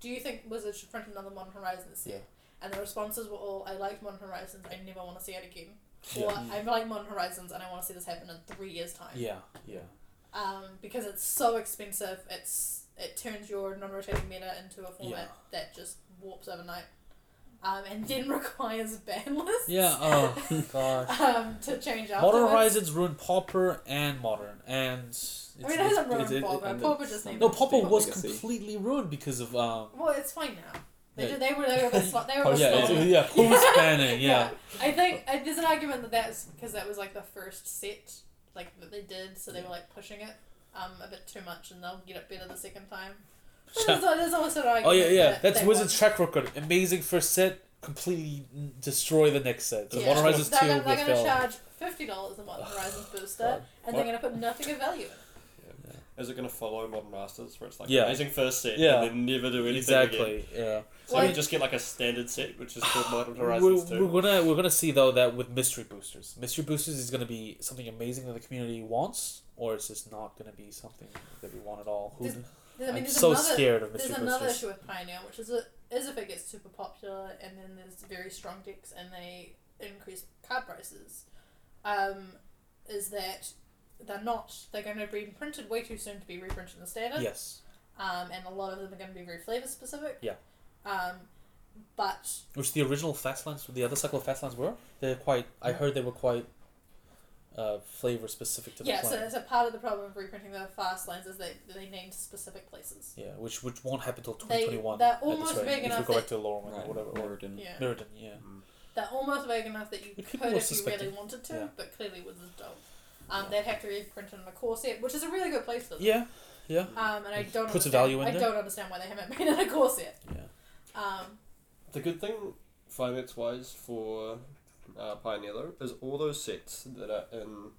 Do you think Wizards should print another Modern Horizons? Yeah. And the responses were all, "I like Modern Horizons. I never want to see it again." Yeah. Or I like Modern Horizons, and I want to see this happen in three years' time. Yeah, yeah. Um, because it's so expensive. It's it turns your non-rotating meta into a format that just warps overnight. Um, and then requires ban lists. Yeah. Oh gosh. Um, to change afterwards. Modern Horizons ruined Popper and Modern, and it's, I mean, it hasn't ruined it's- it- Pauper. and Pauper it's just some- needs. No, Popper was legacy. completely ruined because of um. Well, it's fine now. They Yeah. did. They were. They were. a bit slo- They were. Oh a bit yeah, slow. it's, yeah. Post banning, yeah. I think uh, there's an argument that that's because that was like the first set, like that they did, so they were like pushing it um a bit too much, and they'll get it better the second time. But there's, al- there's also an Oh yeah, yeah. that That's Wizards' won't- track record. Amazing first set, completely destroy the next set. So Yeah. Modern Horizons They're two, gonna, they're gonna charge fifty dollars a Modern Horizons booster, God. and they're gonna put nothing of value in it. Is it going to follow Modern Masters, where it's like Yeah. amazing first set, Yeah. and then never do anything again? Exactly. Yeah. So Well, you just get like a standard set, which is called Modern We're, Horizons we're gonna we're gonna see though that with mystery boosters, mystery boosters is gonna be something amazing that the community wants, or it's just not gonna be something that we want at all. Who Does- I mean, I'm there's so another, scared of the There's another issue with Pioneer, which is, a, is if it gets super popular and then there's very strong decks and they increase card prices, um, is that they're not, they're going to be printed way too soon to be reprinted in the standard. Yes, Um, and a lot of them are going to be very flavor specific. Yeah. Um, but which the original fast lines, the other cycle of Fastlines were. They're quite. I heard they were quite. Uh, flavor specific to the yeah, so clan. that's a part of the problem of reprinting the fast lines is they they named specific places. yeah, which which won't happen until twenty twenty one. they're almost big if we go back to the Right, or whatever. Or Mirrodin. Yeah. Mirrodin, yeah. They're almost big enough that you But could people were if you really wanted to, Yeah. but clearly Wizards don't. Um, they'd have to reprint it in a core set, which is a really good place for them. Yeah, yeah, Um, and I don't Puts a value in I there. don't understand why they haven't made it a core set. yeah. Um, The good thing, finance wise, for uh, Pioneer though, is all those sets that are in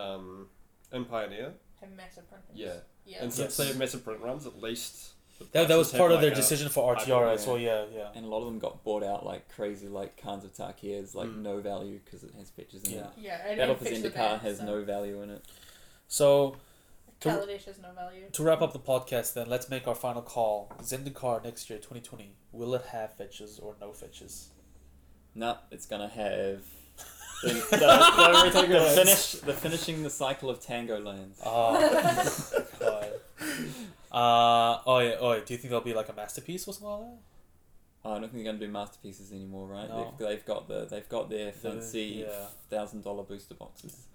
um, in Pioneer. have massive printings. Yeah. Yeah. And since Yes. they have massive print runs, at least. That, that was part of like their a- decision for RTR as well. Yeah, yeah. And a lot of them got bought out like crazy, like Khans of Tarkir, like Mm. no value because it has pictures in Yeah. it. yeah. And Battle and for Zendikar has so. no value in it. So To- has no value. to wrap up the podcast, then let's make our final call. Zendikar next year, twenty twenty. Will it have fetches or no fetches? No, it's gonna have the, the, the, the finish the finishing the cycle of Tango Lands. Oh god. Uh oh yeah oh yeah. Do you think there'll be like a masterpiece or something like that? Oh, I don't think they're gonna do masterpieces anymore, right? No. They've, they've got the they've got their fancy yeah. thousand dollar booster boxes.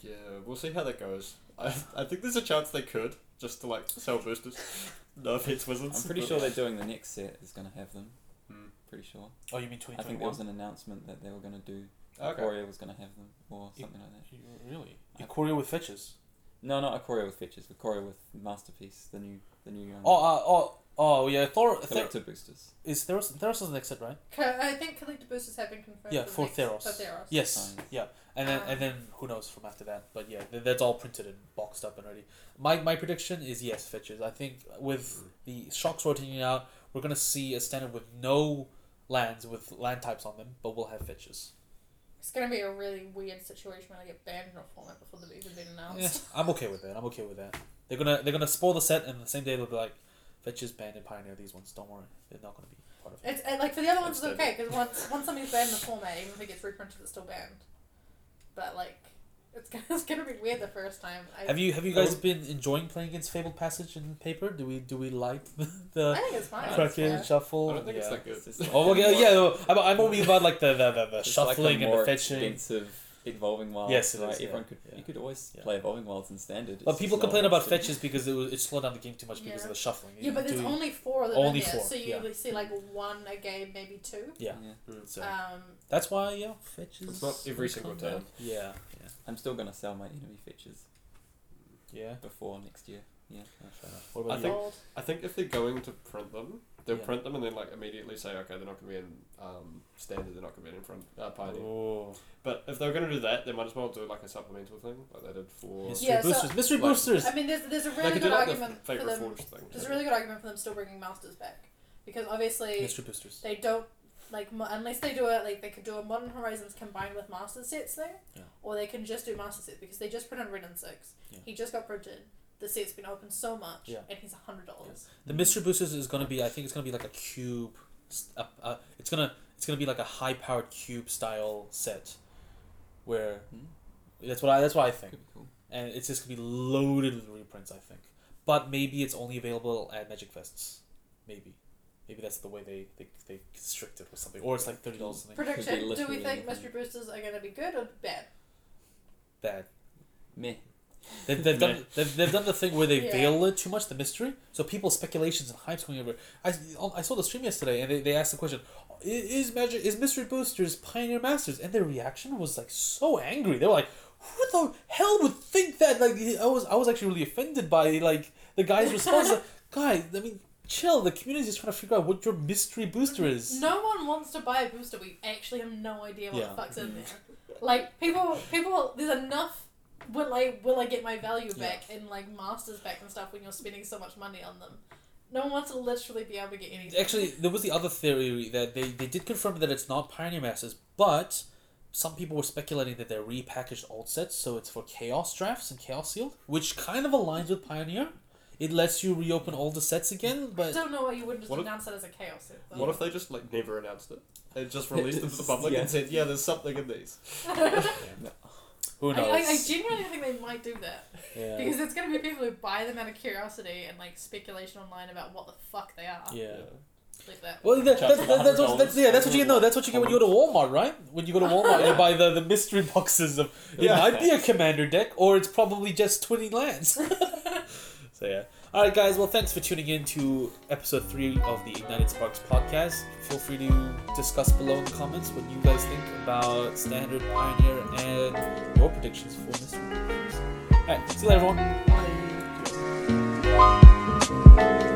Yeah, we'll see how that goes. I, I think there's a chance they could, just to like sell boosters. no offense, Wizards. I'm pretty but- sure they're doing the next set is gonna have them. Pretty sure. Oh, you mean twenty I think twenty there was an announcement that they were gonna do. Okay. Ikoria was gonna have them or something like that. Really? I- Ikoria with fetches. No, not Ikoria with fetches. Ikoria with masterpiece. The new the new um, Oh uh, oh oh yeah. Thor. Ther- collector boosters. is Theros Theros is the next set, right? I think collector boosters have been confirmed. Yeah, the for next- Theros. For Theros. Yes. Nice. Yeah. And then Um, and then who knows from after that? But yeah, that's all printed and boxed up and ready. My my prediction is yes, fetches. I think with the shocks rotating out, we're gonna see a standard with no lands with land types on them, but we'll have fetches. It's gonna be a really weird situation when I get banned in a format before they've even been Yeah, announced. I'm okay with that. I'm okay with that. They're gonna they're gonna spoil the set, and the same day they'll be like, fetches banned and pioneer these ones. Don't worry, they're not gonna be part of it. It's like for the other ones, it's okay because once once something's banned in the format, even if it gets reprinted, it's still banned. But like, it's gonna, it's gonna be weird the first time. I, Have you have you guys oh. been enjoying playing against Fabled Passage in paper? Do we do we like the I think it's fine. Crack It's shuffle? I don't think yeah. it's that good. It's like- Oh, okay, yeah, no, I'm, I'm only about like the the, the, the shuffling like a and the fetching. expensive evolving wilds. Yes, it right? is, yeah, Everyone could yeah. you could always Yeah. play evolving wilds in standard. But people just not complain about interesting. fetches because it, was, it slowed down the game too much because Yeah. of the shuffling. Yeah, but there's Do- only four of them Only in there, four, so you yeah. see like one a game, maybe two. Yeah. Yeah. so Um, that's why yeah, fetches. It's not every single come turn. back. Yeah, yeah, I'm still gonna sell my enemy fetches yeah. before next year. Yeah. Fair enough. What I about you? think- I think if they're going to print them, they'll Yeah. print them and then like immediately say, okay, they're not going to be in um, standard, they're not going to be in front uh, pioneer. Oh. But if they're going to do that, they might as well do like a supplemental thing, like they did for. Mystery Yeah, so- boosters. Mystery Like- boosters. I mean, there's there's a they really could do good like argument the for them. forge thing. There's a really good argument for them still bringing masters back, because obviously Mystery boosters. they don't like mo- unless they do it like they could do a modern horizons combined with master sets thing Yeah. or they can just do master sets because they just printed Wrenn and Six Yeah. he just got printed the set's been open so much Yeah. and he's a hundred dollars The mystery boosters is gonna be. I think it's gonna be like a cube. s- Uh, uh, it's gonna it's gonna be like a high powered cube style set, where Hmm? that's what I that's what I think. Cool. and it's just gonna be loaded with reprints. I think, but maybe it's only available at Magic Fests. Maybe, maybe that's the way they they, they constrict it or something, or it's like thirty dollars something. prediction do we think anything. mystery boosters are going to be good or bad Bad. Meh. They've, they've done they've, they've done the thing where they Yeah. veil it too much the mystery, so people's speculations and hypes going over. I, I saw the stream yesterday, and they, they asked the question: Is Magic is Mystery Boosters Pioneer Masters? And their reaction was like so angry. They were like, "Who the hell would think that?" Like I was I was actually really offended by like the guy's response. like, Guys, I mean, chill. The community is trying to figure out what your mystery booster is. no one wants to buy a booster we actually have no idea what Yeah. the fuck's in mm. there like people people there's enough will I will I get my value Yeah. back and like masters back and stuff when you're spending so much money on them no one wants to literally be able to get anything Actually, there was the other theory that they, they did confirm that it's not Pioneer Masters, but some people were speculating that they're repackaged old sets, so it's for Chaos drafts and Chaos Sealed, which kind of aligns with Pioneer. it lets you reopen all the sets again. But I don't know why you wouldn't just What if- announce it as a chaos set. though. What if they just like never announced it? They just released it to the public yeah. and said, "Yeah, there's something in these." who I, knows? I, I genuinely think they might do that yeah. because it's gonna be people who buy them out of curiosity and like speculation online about what the fuck they are. yeah. Like that. Well, that, that, that, that's, what, that's $100 yeah, that's what you get. No, that's what you get when you go to Walmart, right? When you go to Walmart, you buy the, the mystery boxes of it Yeah. might be a commander deck, or it's probably just twenty lands. so yeah. All right, guys. Well, thanks for tuning in to episode three of the Ignited Sparks podcast. Feel free to discuss below in the comments what you guys think about Standard, Pioneer, and your predictions for this boxes. All right, see you later, everyone. Bye.